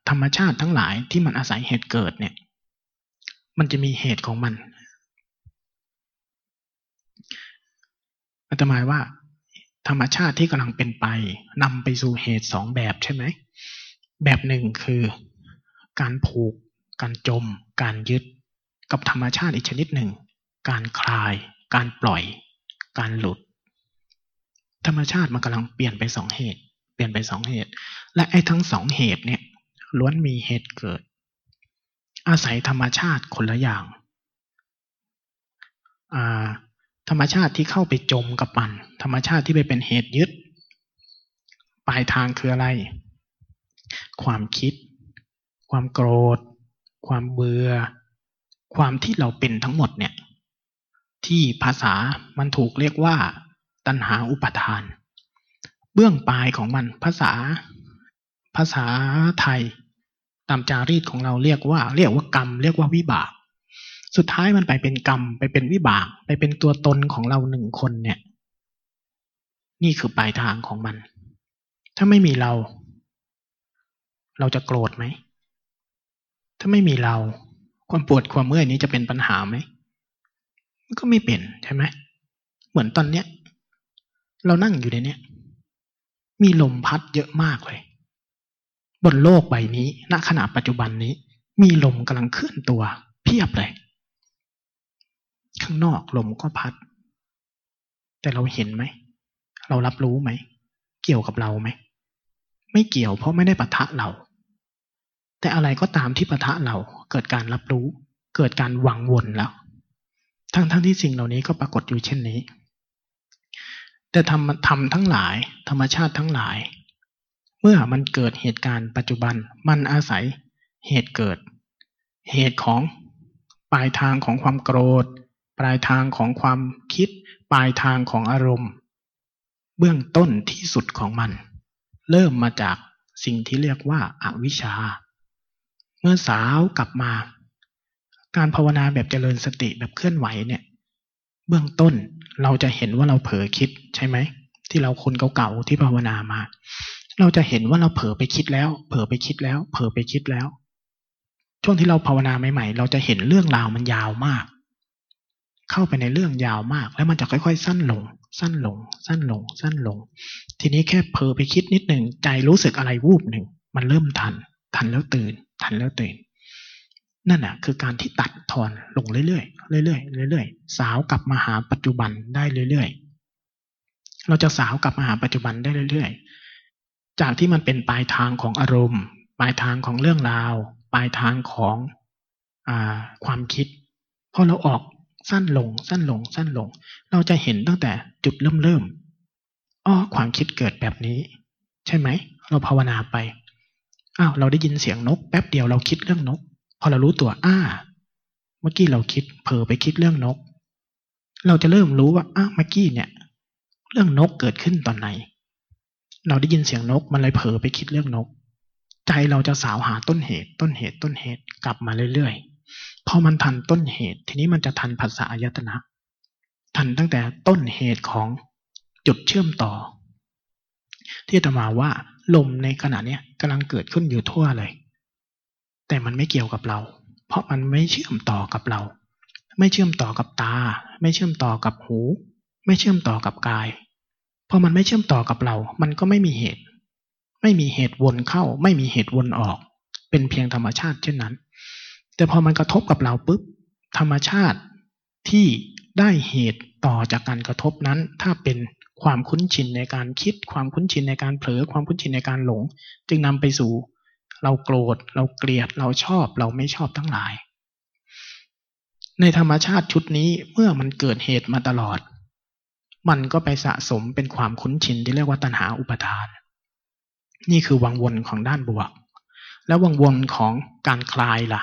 ธรรมชาติทั้งหลายที่มันอาศัยเหตุเกิดเนี่ย มันจะมีเหตุของมันอาตมาว่า ธรรมชาติที่กำลังเป็นไปนำไปสู่เหตุสองแบบใช่ไหม แบบหนึ่งคือการผูก การจม การยึด กับธรรมชาติอีกชนิดหนึ่ง การคลาย การปล่อย การหลุด ธรรมชาติมันกำลังเปลี่ยนไปสองเหตุ เปลี่ยนไปสองเหตุ และไอ้ทั้งสองเหตุเนี่ยล้วนมีเหตุเกิด อาศัยธรรมชาติคนละอย่างธรรมชาติที่เข้าไปจมกับมัน ธรรมชาติที่ไปเป็นเหตุยึด ปลายทางคืออะไร ความคิด ความโกรธ ความเบื่อ ความที่เราเป็นทั้งหมดเนี่ย ที่ภาษามันถูกเรียกว่า ตัณหาอุปทาน เบื้องปลายของมันภาษา ภาษาไทย ตามจารีตของเราเรียกว่า เรียกว่ากรรม เรียกว่าวิบาก สุดท้ายมันไปเป็นกรรม ไปเป็นวิบาก ไปเป็นตัวตนของเราหนึ่งคนเนี่ย นี่คือปลายทางของมัน ถ้าไม่มีเรา เราจะโกรธไหม ถ้าไม่มีเรา ความปวดความเมื่อยนี้จะเป็นปัญหาไหมมันก็ไม่เป็นใช่ไหมเหมือนตอนเนี้ย เรานั่งอยู่ในเนี้ย มีลมพัดเยอะมากเลย บนโลกใบนี้ ณขณะปัจจุบันนี้ มีลมกำลังเคลื่อนตัว เพียบเลย ข้างนอกลมก็พัด แต่เราเห็นไหม เรารับรู้ไหม เกี่ยวกับเราไหม ไม่เกี่ยวเพราะไม่ได้ปะทะเรา แต่อะไรก็ตามที่ปะทะเราเกิดการรับรู้ เกิดการวังวนแล้ว ทั้งทั้งที่สิ่งเหล่านี้ก็ปรากฏอยู่เช่นนี้ แต่ธรรมธรรมทั้งหลาย ธรรมชาติทั้งหลาย เมื่อมันเกิดเหตุการณ์ปัจจุบันมันอาศัยเหตุเกิด เหตุของปลายทางของความโกรธ ปลายทางของความคิด ปลายทางของอารมณ์ เบื้องต้นที่สุดของมัน เริ่มมาจากสิ่งที่เรียกว่าอาวิชชา เมื่อสาวกลับมา การภาวนาแบบเจริญสติแบบเคลื่อนไหวเนี่ย เบื้องต้นเราจะเห็นว่าเราเผลอคิดใช่ไหม ที่เราคนเก่าๆที่ภาวนามา เราจะเห็นว่าเราเผลอไปคิดแล้ว เผลอไปคิดแล้ว เผลอไปคิดแล้ว ช่วงที่เราภาวนาใหม่ๆ เราจะเห็นเรื่องราวมันยาวมาก เข้าไปในเรื่องยาวมาก แล้วมันจะค่อย ๆ สั้นลง สั้นลง สั้นลง สั้นลง ทีนี้แค่เพอไปคิดนิดหนึ่งใจรู้สึกอะไรวูบหนึ่งมันเริ่มทัน ทันแล้วตื่น ทันแล้วตื่น นั่นแหะคือการที่ตัดทอนลงเรื่อยๆเรื่อยๆเรื่อยๆสาวกลับมาหาปัจจุบันได้เรื่อยๆ เราจะสาวกลับมาหาปัจจุบันได้เรื่อยๆ จากที่มันเป็นปลายทางของอารมณ์ ปลายทางของเรื่องราว ปลายทางของอความคิดพอเราออกสั้นลงสั้นลงสั้นลง เราจะเห็นตั้งแต่จุดเริ่มเริ่มอ๋อความคิดเกิดแบบนี้ ใช่ไหม เราภาวนาไปอ้าวเราได้ยินเสียงนก แป๊บเดียวเราคิดเรื่องนก อเรารู้ตัวอ้า เมื่อกี้เราคิดเผลอไปคิดเรื่องนก เราจะเริ่มรู้ว่าอ้าเมื่อกี้เนี่ย เรื่องนกเกิดขึ้นตอนไหน เราได้ยินเสียงนกมันเลยเผลอไปคิดเรื่องนก ใจเราจะสาวหาต้นเหตุ ต้นเหตุต้นเหตุกลับมาเรื่อยๆพอมันทันต้นเหตุ ทีนี้มันจะทันภาษาอายตนะทันตั้งแต่ต้นเหตุของจุดเชื่อมต่อ ที่ตมาว่าลมในขณะนี้กำลังเกิดขึ้นอยู่ทั่วเลย แต่มันไม่เกี่ยวกับเรา เพราะมันไม่เชื่อมต่อกับเรา ไม่เชื่อมต่อกับตา ไม่เชื่อมต่อกับหู ไม่เชื่อมต่อกับกายพอมันไม่เชื่อมต่อกับเรา มันก็ไม่มีเหตุ ไม่มีเหตุวนเข้า ไม่มีเหตุวนออก เป็นเพียงธรรมชาติเช่นนั้น แต่พอมันกระทบกับเราปุ๊บ ธรรมชาติที่ได้เหตุต่อจากการกระทบนั้น ถ้าเป็นความคุ้นชินในการคิด ความคุ้นชินในการเผลอ ความคุ้นชินในการหลง จึงนำไปสู่ เราโกรธ เราเกลียด เราชอบ เราไม่ชอบทั้งหลาย ในธรรมชาติชุดนี้เมื่อมันเกิดเหตุมาตลอด มันก็ไปสะสมเป็นความคุ้นชินที่เรียกว่าตัณหาอุปทาน นี่คือวังวนของด้านบวก แล้ววังวนของการคลายละ่ะ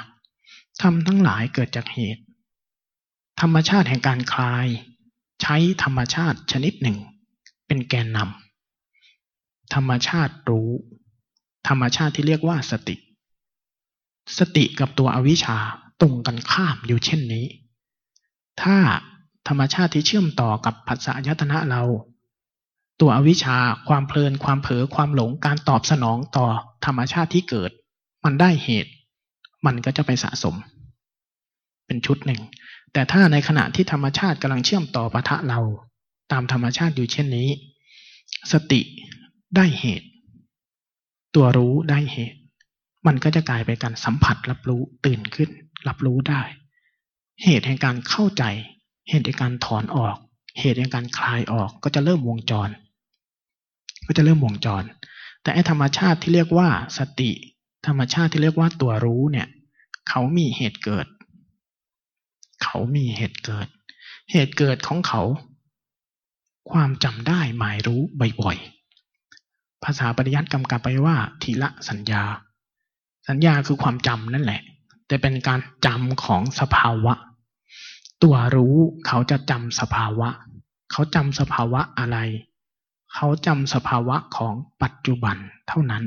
ทำทั้งหลายเกิดจากเหตุ ธรรมชาติแห่งการคลาย ใช้ธรรมชาติชนิดหนึ่ง เป็นแกนนำธรรมชาติรู้ ธรรมชาติที่เรียกว่าสติ สติกับตัวอวิชชาตรงกันข้ามอยู่เช่นนี้ ถ้าธรรมชาติที่เชื่อมต่อกับภาษายตนะเรา ตัวอวิชชาความเพลินความเผลอความหลงการตอบสนองต่อธรรมชาติที่เกิด มันได้เหตุ มันก็จะไปสะสม เป็นชุดหนึ่ง แต่ถ้าในขณะที่ธรรมชาติกำลังเชื่อมต่อปะทะเรา ตามธรรมชาติอยู่เช่นนี้ สติได้เหตุ ตัวรู้ได้เหตุ มันก็จะกลายไปการสัมผัสรับรู้ตื่นขึ้น รับรู้ได้ เหตุแห่งการเข้าใจ เหตุแห่งการถอนออก เหตุแห่งการคลายออกก็จะเริ่มวงจร ก็จะเริ่มวงจร แต่ไอธรรมชาติที่เรียกว่าสติ ธรรมชาติที่เรียกว่าตัวรู้เนี่ย เขามีเหตุเกิด เขามีเหตุเกิด เหตุเกิดของเขา ความจำได้หมายรู้บ่อยๆ ภาษาปริยัติกำกับไปว่าทีละสัญญา สัญญาคือความจำนั่นแหละ แต่เป็นการจำของสภาวะ ตัวรู้เขาจะจำสภาวะ เขาจำสภาวะอะไร เขาจำสภาวะของปัจจุบันเท่านั้น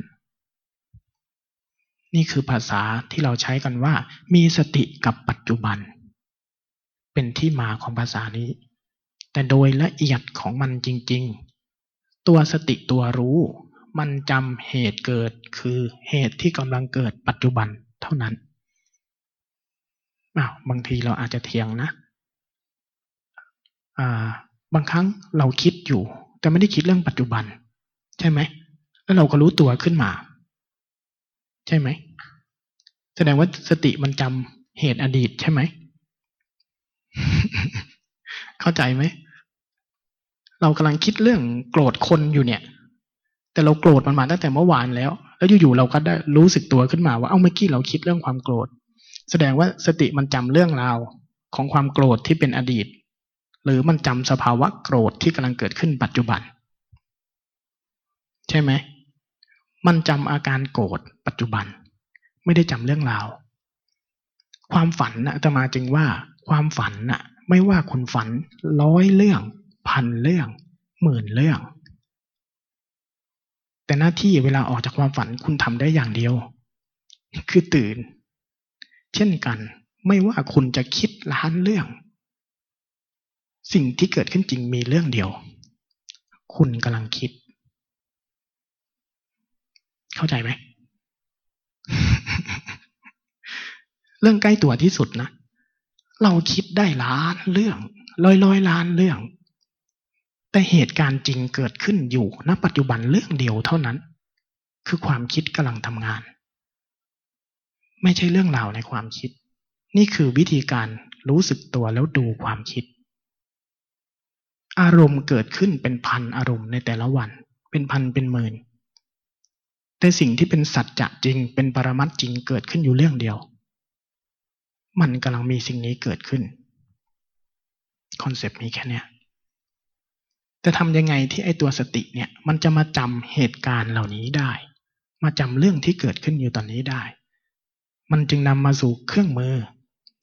นี่คือภาษาที่เราใช้กันว่า มีสติกับปัจจุบัน เป็นที่มาของภาษานี้ แต่โดยละเอียดของมันจริง ๆตัวสติตัวรู้ มันจำเหตุเกิดคือเหตุที่กำลังเกิดปัจจุบันเท่านั้นอ้าวบางทีเราอาจจะเทียงนะอ่าบางครั้งเราคิดอยู่ แต่ไม่ได้คิดเรื่องปัจจุบัน ใช่ไหม แล้วเราก็รู้ตัวขึ้นมา ใช่ไหม แสดงว่าสติมันจเหตุอดีตใช่ไหม เข้าใจไหม เรากำลังคิดเรื่องโกรธคนอยู่เนี่ย แต่เราโกรธมันมาตั้งแต่เมื่อวานแล้ว แล้วอยู่ๆเราก็ได้รู้สึกตัวขึ้นมาว่าเอ้าเมื่อกี้เราคิดเรื่องความโกรธ แสดงว่าสติมันจำเรื่องราวของความโกรธที่เป็นอดีต หรือมันจำสภาวะโกรธที่กำลังเกิดขึ้นปัจจุบัน ใช่ไหมมันจำอาการโกรธปัจจุบัน ไม่ได้จำเรื่องราว ความฝันนะตมาจึงว่าความฝันน่ะ ไม่ว่าคุณฝันร้อยเรื่อง พันเรื่อง หมื่นเรื่อง แต่หน้าที่เวลาออกจากความฝันคุณทำได้อย่างเดียว คือตื่น เช่นกัน ไม่ว่าคุณจะคิดล้านเรื่อง สิ่งที่เกิดขึ้นจริงมีเรื่องเดียว คุณกำลังคิด เข้าใจไหม เรื่องใกล้ตัวที่สุดนะ เราคิดได้ล้านเรื่องร้อยร้อยล้านเรื่อง แต่เหตุการณ์จริงเกิดขึ้นอยู่ณปัจจุบันเรื่องเดียวเท่านั้น คือความคิดกำลังทำงาน ไม่ใช่เรื่องราวในความคิด นี่คือวิธีการรู้สึกตัวแล้วดูความคิด อารมณ์เกิดขึ้นเป็นพันอารมณ์ในแต่ละวัน เป็นพันเป็นหมื่น แต่สิ่งที่เป็นสัจจะจริง เป็นปรมัตจริงเกิดขึ้นอยู่เรื่องเดียว มันกำลังมีสิ่งนี้เกิดขึ้น คอนเซปต์มีแค่นี้ แต่ทำยังไงที่ไอตัวสติเนี่ยมันจะมาจำเหตุการณ์เหล่านี้ได้ มาจำเรื่องที่เกิดขึ้นอยู่ตอนนี้ได้ มันจึงนำมาสู่เครื่องมือ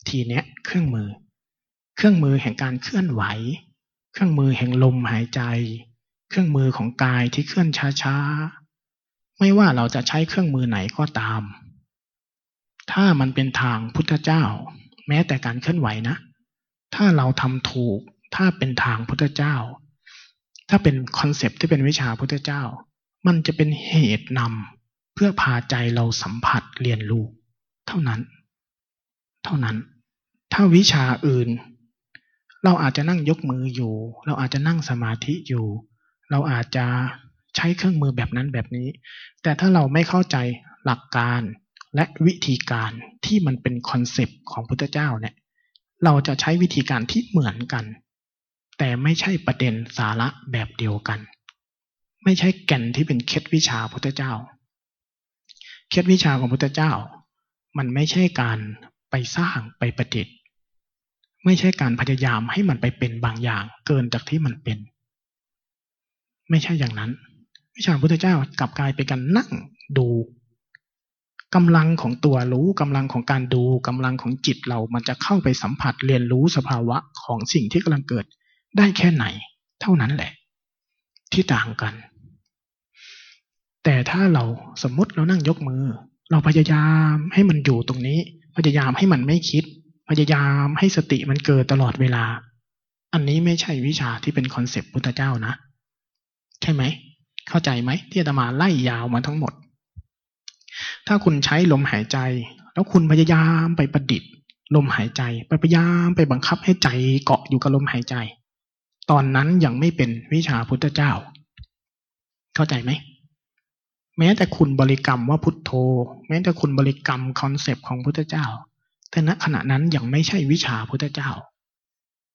ทีเนี้ยเครื่องมือ เครื่องมือแห่งการเคลื่อนไหว เครื่องมือแห่งลมหายใจ เครื่องมือของกายที่เคลื่อนช้าๆ ไม่ว่าเราจะใช้เครื่องมือไหนก็ตาม ถ้ามันเป็นทางพุทธเจ้า แม้แต่การเคลื่อนไหวนะ ถ้าเราทำถูก ถ้าเป็นทางพุทธเจ้า ถ้าเป็นคอนเซปที่เป็นวิชาพุทธเจ้า มันจะเป็นเหตุนำเพื่อพาใจเราสัมผัสเรียนรู้ เท่านั้น เท่านั้น ถ้าวิชาอื่น เราอาจจะนั่งยกมืออยู่ เราอาจจะนั่งสมาธิอยู่ เราอาจจะใช้เครื่องมือแบบนั้นแบบนี้ แต่ถ้าเราไม่เข้าใจหลักการและวิธีการที่มันเป็น concept ของพุทธเจ้าเนี่ย เราจะใช้วิธีการที่เหมือนกัน แต่ไม่ใช่ประเด็นสาระแบบเดียวกัน ไม่ใช่แก่นที่เป็นเคล็ดวิชาพุทธเจ้า เคล็ดวิชาของพุทธเจ้า มันไม่ใช่การไปสร้างไปประดิษฐ์ ไม่ใช่การพยายามให้มันไปเป็นบางอย่างเกินจากที่มันเป็น ไม่ใช่อย่างนั้น วิชาพุทธเจ้ากลับกลายเป็นการนั่งดูกำลังของตัวรู้กำลังของการดูกำลังของจิตเรามันจะเข้าไปสัมผัสเรียนรู้สภาวะของสิ่งที่กำลังเกิด ได้แค่ไหน เท่านั้นแหละ ที่ต่างกัน แต่ถ้าเราสมมติเรานั่งยกมือ เราพยายามให้มันอยู่ตรงนี้ พยายามให้มันไม่คิด พยายามให้สติมันเกิดตลอดเวลา อันนี้ไม่ใช่วิชาที่เป็นคอนเซปต์พุทธเจ้านะ ใช่ไหม เข้าใจไหมที่อาตมาไล่ยาวมาทั้งหมด ถ้าคุณใช้ลมหายใจ แล้วคุณพยายามไปประดิษฐ์ลมหายใจไปพยายามไปบังคับให้ใจเกาะอยู่กับลมหายใจ ตอนนั้นยังไม่เป็นวิชาพุทธเจ้า เข้าใจไหม แม้แต่คุณบริกรรมว่าพุทโธ แม้แต่คุณบริกรรม concept ของพุทธเจ้า แต่ณขณะนั้นยังไม่ใช่วิชาพุทธเจ้า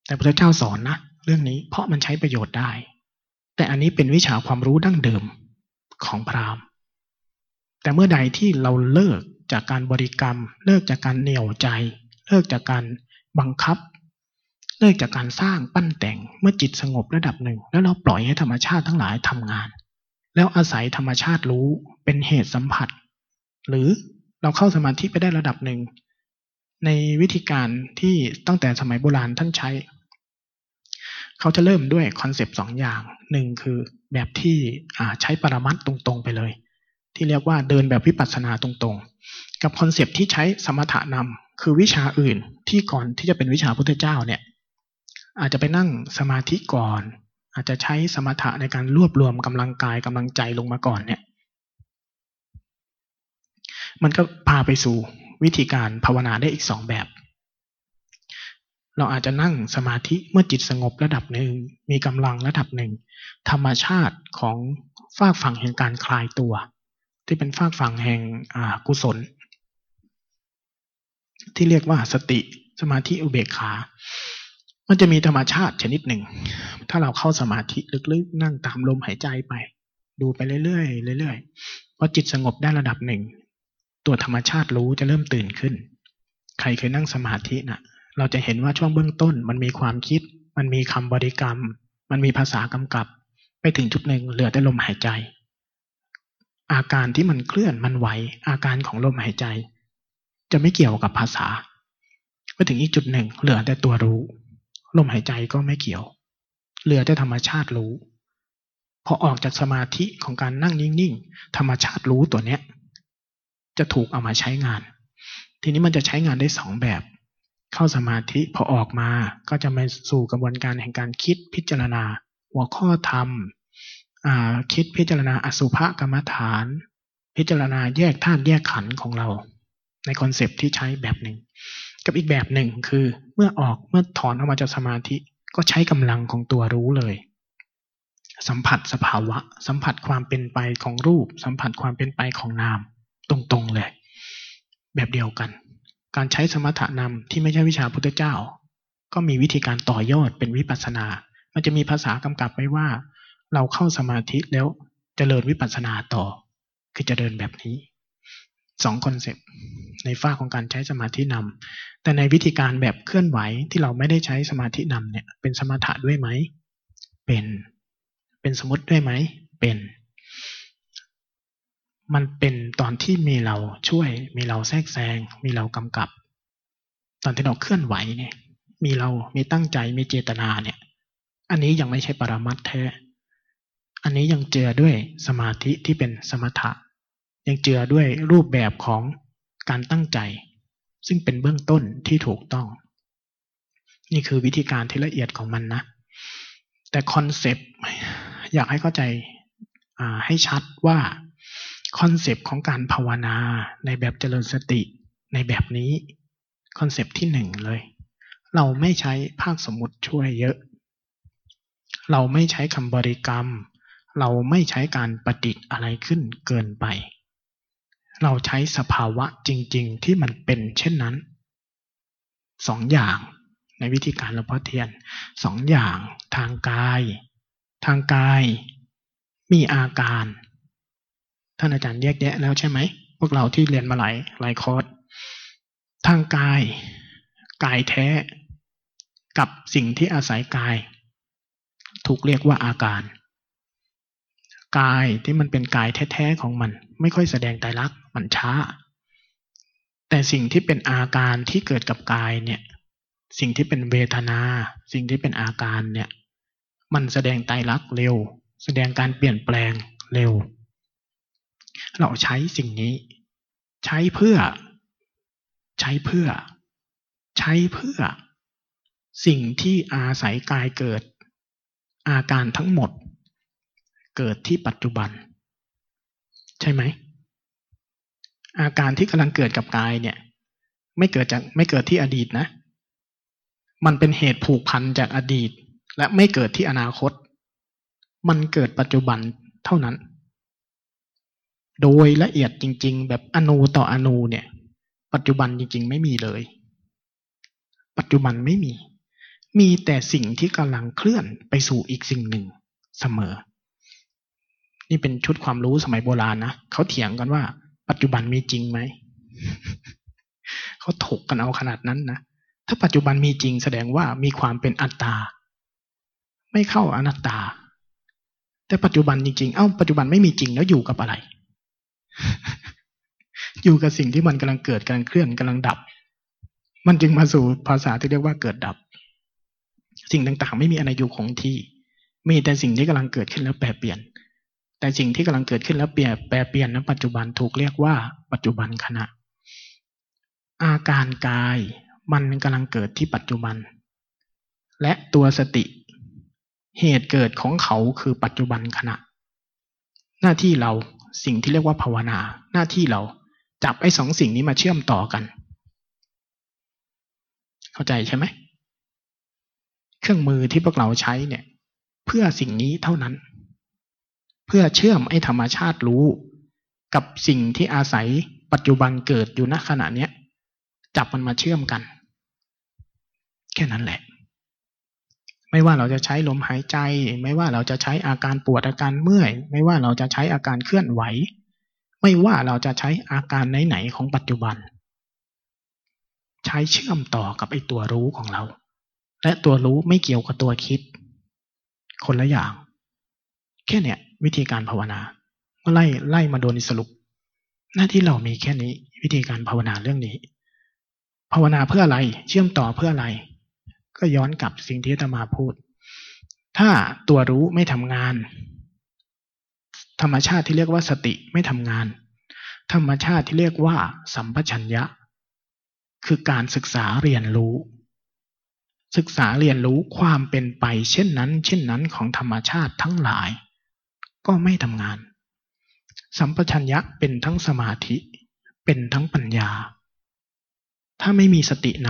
แต่พุทธเจ้าสอนนะเรื่องนี้เพราะมันใช้ประโยชน์ได้ แต่อันนี้เป็นวิชาความรู้ดั้งเดิมของพราหมณ์ แต่เมื่อใดที่เราเลิกจากการบริกรรม เลิกจากการเหนี่ยวใจ เลิกจากการบังคับ เลิกจากการสร้างปั้นแต่งเมื่อจิตสงบระดับหนึ่ง แล้วเราปล่อยให้ธรรมชาติทั้งหลายทำงาน แล้วอาศัยธรรมชาติรู้เป็นเหตุสัมผัส หรือเราเข้าสมาธิไปได้ระดับหนึ่ง ในวิธีการที่ตั้งแต่สมัยโบราณท่านใช้ เขาจะเริ่มด้วยคอนเซปต์สองอย่างหนึ่งคือแบบที่ใช้ปรมัตถ์ตรงๆไปเลย ที่เรียกว่าเดินแบบวิปัสสนาตรงๆ กับคอนเซปต์ที่ใช้สมถะนำคือวิชาอื่นที่ก่อนที่จะเป็นวิชาพุทธเจ้าเนี่ย อาจจะไปนั่งสมาธิก่อน อาจจะใช้สมถะในการรวบรวมกำลังกายกำลังใจลงมาก่อนเนี่ย มันก็พาไปสู่วิธีการภาวนาได้อีกสองแบบ เราอาจจะนั่งสมาธิเมื่อจิตสงบระดับหนึ่ง มีกำลังระดับหนึ่ง ธรรมชาติของฝากฝั่งแห่งการคลายตัว ที่เป็นฝากฝั่งแห่งกุศล ที่เรียกว่าสติสมาธิอุเบกขา มันจะมีธรรมชาติชนิดหนึ่ง ถ้าเราเข้าสมาธิลึกๆ นั่งตามลมหายใจไป ดูไปเรื่อยๆเรื่อยๆพอจิตสงบได้ระดับหนึ่ง ตัวธรรมชาติรู้จะเริ่มตื่นขึ้น ใครเคยนั่งสมาธินะ่ะ เราจะเห็นว่าช่วงเบื้องต้นมันมีความคิด มันมีคำบริกรรม มันมีภาษากำกับ ไปถึงจุดหนึ่งเหลือแต่ลมหายใจ อาการที่มันเคลื่อนมันไหวอาการของลมหายใจ จะไม่เกี่ยวกับภาษาไปถึงอีกจุดหนึ่งเหลือแต่ตัวรู้ ลมหายใจก็ไม่เกี่ยว เหลือแต่ธรรมชาติรู้ พอออกจากสมาธิของการนั่งนิ่งๆ ธรรมชาติรู้ตัวเนี้ย จะถูกเอามาใช้งาน ทีนี้มันจะใช้งานได้สองแบบ เข้าสมาธิพอออกมาก็จะมาสู่กระบวนการแห่งการคิดพิจารณา หัวข้อธรรมคิดพิจารณาอสุภกรรมฐาน พิจารณาแยกธาตุแยกขันธ์ของเรา ในคอนเซปที่ใช้แบบหนึ่ง กับอีกแบบหนึ่งคือเมื่อออกเมื่อถอนออกมาจากสมาธิก็ใช้กำลังของตัวรู้เลย สัมผัสสภาวะ สัมผัสความเป็นไปของรูป สัมผัสความเป็นไปของนาม ตรงๆเลย แบบเดียวกัน การใช้สมถะนำที่ไม่ใช่วิชาพุทธเจ้า ก็มีวิธีการต่อยอดเป็นวิปัสสนา มันจะมีภาษากำกับไว้ว่า เราเข้าสมาธิแล้วจเจริญวิปัสสนาต่อ คือจะเดินแบบนี้ สองคอนเซปต์ในฝ้าของการใช้สมาธินำแต่ในวิธีการแบบเคลื่อนไหวที่เราไม่ได้ใช้สมาธินำเนี่ย เป็นสมถะด้วยไหม เป็น เป็นสมมติด้วยไหม เป็น มันเป็นตอนที่มีเราช่วย มีเราแทรกแซง มีเรากำกับ ตอนที่เราเคลื่อนไหวเนี่ย มีเรา มีตั้งใจ มีเจตนาเนี่ย อันนี้ยังไม่ใช่ปรมัดแท้ อันนี้ยังเจอด้วยสมาธิที่เป็นสมถะ ยังเจือด้วยรูปแบบของการตั้งใจ ซึ่งเป็นเบื้องต้นที่ถูกต้อง นี่คือวิธีการที่ละเอียดของมันนะ แต่คอนเซปต์อยากให้เข้าใจให้ชัดว่าคอนเซปต์ของการภาวนาในแบบเจริญสติในแบบนี้คอนเซปต์ที่หนึ่งเลย เราไม่ใช้ภาคสมมติช่วยเยอะ เราไม่ใช้คำบริกรรม เราไม่ใช้การประดิษฐ์อะไรขึ้นเกินไป เราใช้สภาวะจริง ๆ ที่มันเป็นเช่นนั้นสองอย่างในวิธีการหลวงพ่อเทียนสองอย่างทางกาย ทางกายมีอาการ ท่านอาจารย์แยกแยะแล้วใช่ไหม พวกเราที่เรียนมาหลายหลายคอร์สทางกาย กายแท้ กับสิ่งที่อาศัยกาย ถูกเรียกว่าอาการ กายที่มันเป็นกายแท้ๆของมัน ไม่ค่อยแสดงไตรลักษณ์มันช้า แต่สิ่งที่เป็นอาการที่เกิดกับกายเนี่ยสิ่งที่เป็นเวทนา สิ่งที่เป็นอาการเนี่ยมันแสดงไตรลักษณ์เร็ว แสดงการเปลี่ยนแปลงเร็ว เราใช้สิ่งนี้ ใช้เพื่อ ใช้เพื่อ ใช้เพื่อ สิ่งที่อาศัยกายเกิด อาการทั้งหมด เกิดที่ปัจจุบัน ใช่ไหม อาการที่กำลังเกิดกับกายเนี่ย ไม่เกิดจากไม่เกิดที่อดีตนะ มันเป็นเหตุผูกพันจากอดีต และไม่เกิดที่อนาคต มันเกิดปัจจุบันเท่านั้น โดยละเอียดจริง ๆ แบบอนูต่ออนูเนี่ย ปัจจุบันจริง ๆ ไม่มีเลย ปัจจุบันไม่มีมีแต่สิ่งที่กำลังเคลื่อนไปสู่อีกสิ่งหนึ่งเสมอ นี่เป็นชุดความรู้สมัยโบราณนะเขาเถียงกันว่า ปัจจุบันมีจริงไหมเขาถกกันเอาขนาดนั้นนะถ้าปัจจุบันมีจริงแสดงว่ามีความเป็นอัตตา ไม่เข้าอนัตตา แต่ปัจจุบันจริงๆ เอ้าปัจจุบันไม่มีจริงแล้วอยู่กับอะไร อยู่กับสิ่งที่มันกำลังเกิดกำลังเคลื่อนกำลังดับ มันจึงมาสู่ภาษาที่เรียกว่าเกิดดับ สิ่งต่างๆ ไม่มีอะไรอยู่คงที่ มีแต่สิ่งที่กำลังเกิดขึ้นแล้วแปรเปลี่ยน แต่สิ่งที่กำลังเกิดขึ้นแล้วเปลี่ยนแปลเปลี่ยนในปัจจุบันถูกเรียกว่า ปัจจุบันขณะ อาการกายมันกำลังเกิดที่ปัจจุบัน และตัวสติ เหตุเกิดของเขาคือปัจจุบันขณะ หน้าที่เราสิ่งที่เรียกว่าภาวนา หน้าที่เราจับไอ้สองสิ่งนี้มาเชื่อมต่อกัน เข้าใจใช่ไหมเครื่องมือที่พวกเราใช้เนี่ย เพื่อสิ่งนี้เท่านั้น เพื่อเชื่อมไอ้ธรรมชาติรู้ กับสิ่งที่อาศัยปัจจุบันเกิดอยู่ณขณะเนี้ย จับมันมาเชื่อมกัน แค่นั้นแหละ ไม่ว่าเราจะใช้ลมหายใจ ไม่ว่าเราจะใช้อาการปวดอาการเมื่อย ไม่ว่าเราจะใช้อาการเคลื่อนไหว ไม่ว่าเราจะใช้อาการไหนๆของปัจจุบัน ใช้เชื่อมต่อกับไอตัวรู้ของเรา และตัวรู้ไม่เกี่ยวกับตัวคิด คนละอย่าง แค่เนี้ย วิธีการภาวนาไล่ไล่มาโดนสรุป หน้าที่เรามีแค่นี้ วิธีการภาวนาเรื่องนี้ ภาวนาเพื่ออะไรเชื่อมต่อเพื่ออะไร ก็ย้อนกลับสิ่งที่ธรรมาพูด ถ้าตัวรู้ไม่ทำงาน ธรรมชาติที่เรียกว่าสติไม่ทำงาน ธรรมชาติที่เรียกว่า สัมปชัญญะ คือการศึกษาเรียนรู้ศึกษาเรียนรู้ความเป็นไปเช่นนั้น เช่นนั้นของธรรมชาติทั้งหลาย ก็ไม่ทำงาน สัมปชัญญะเป็นทั้งสมาธิ เป็นทั้งปัญญา ถ้าไม่มีสติน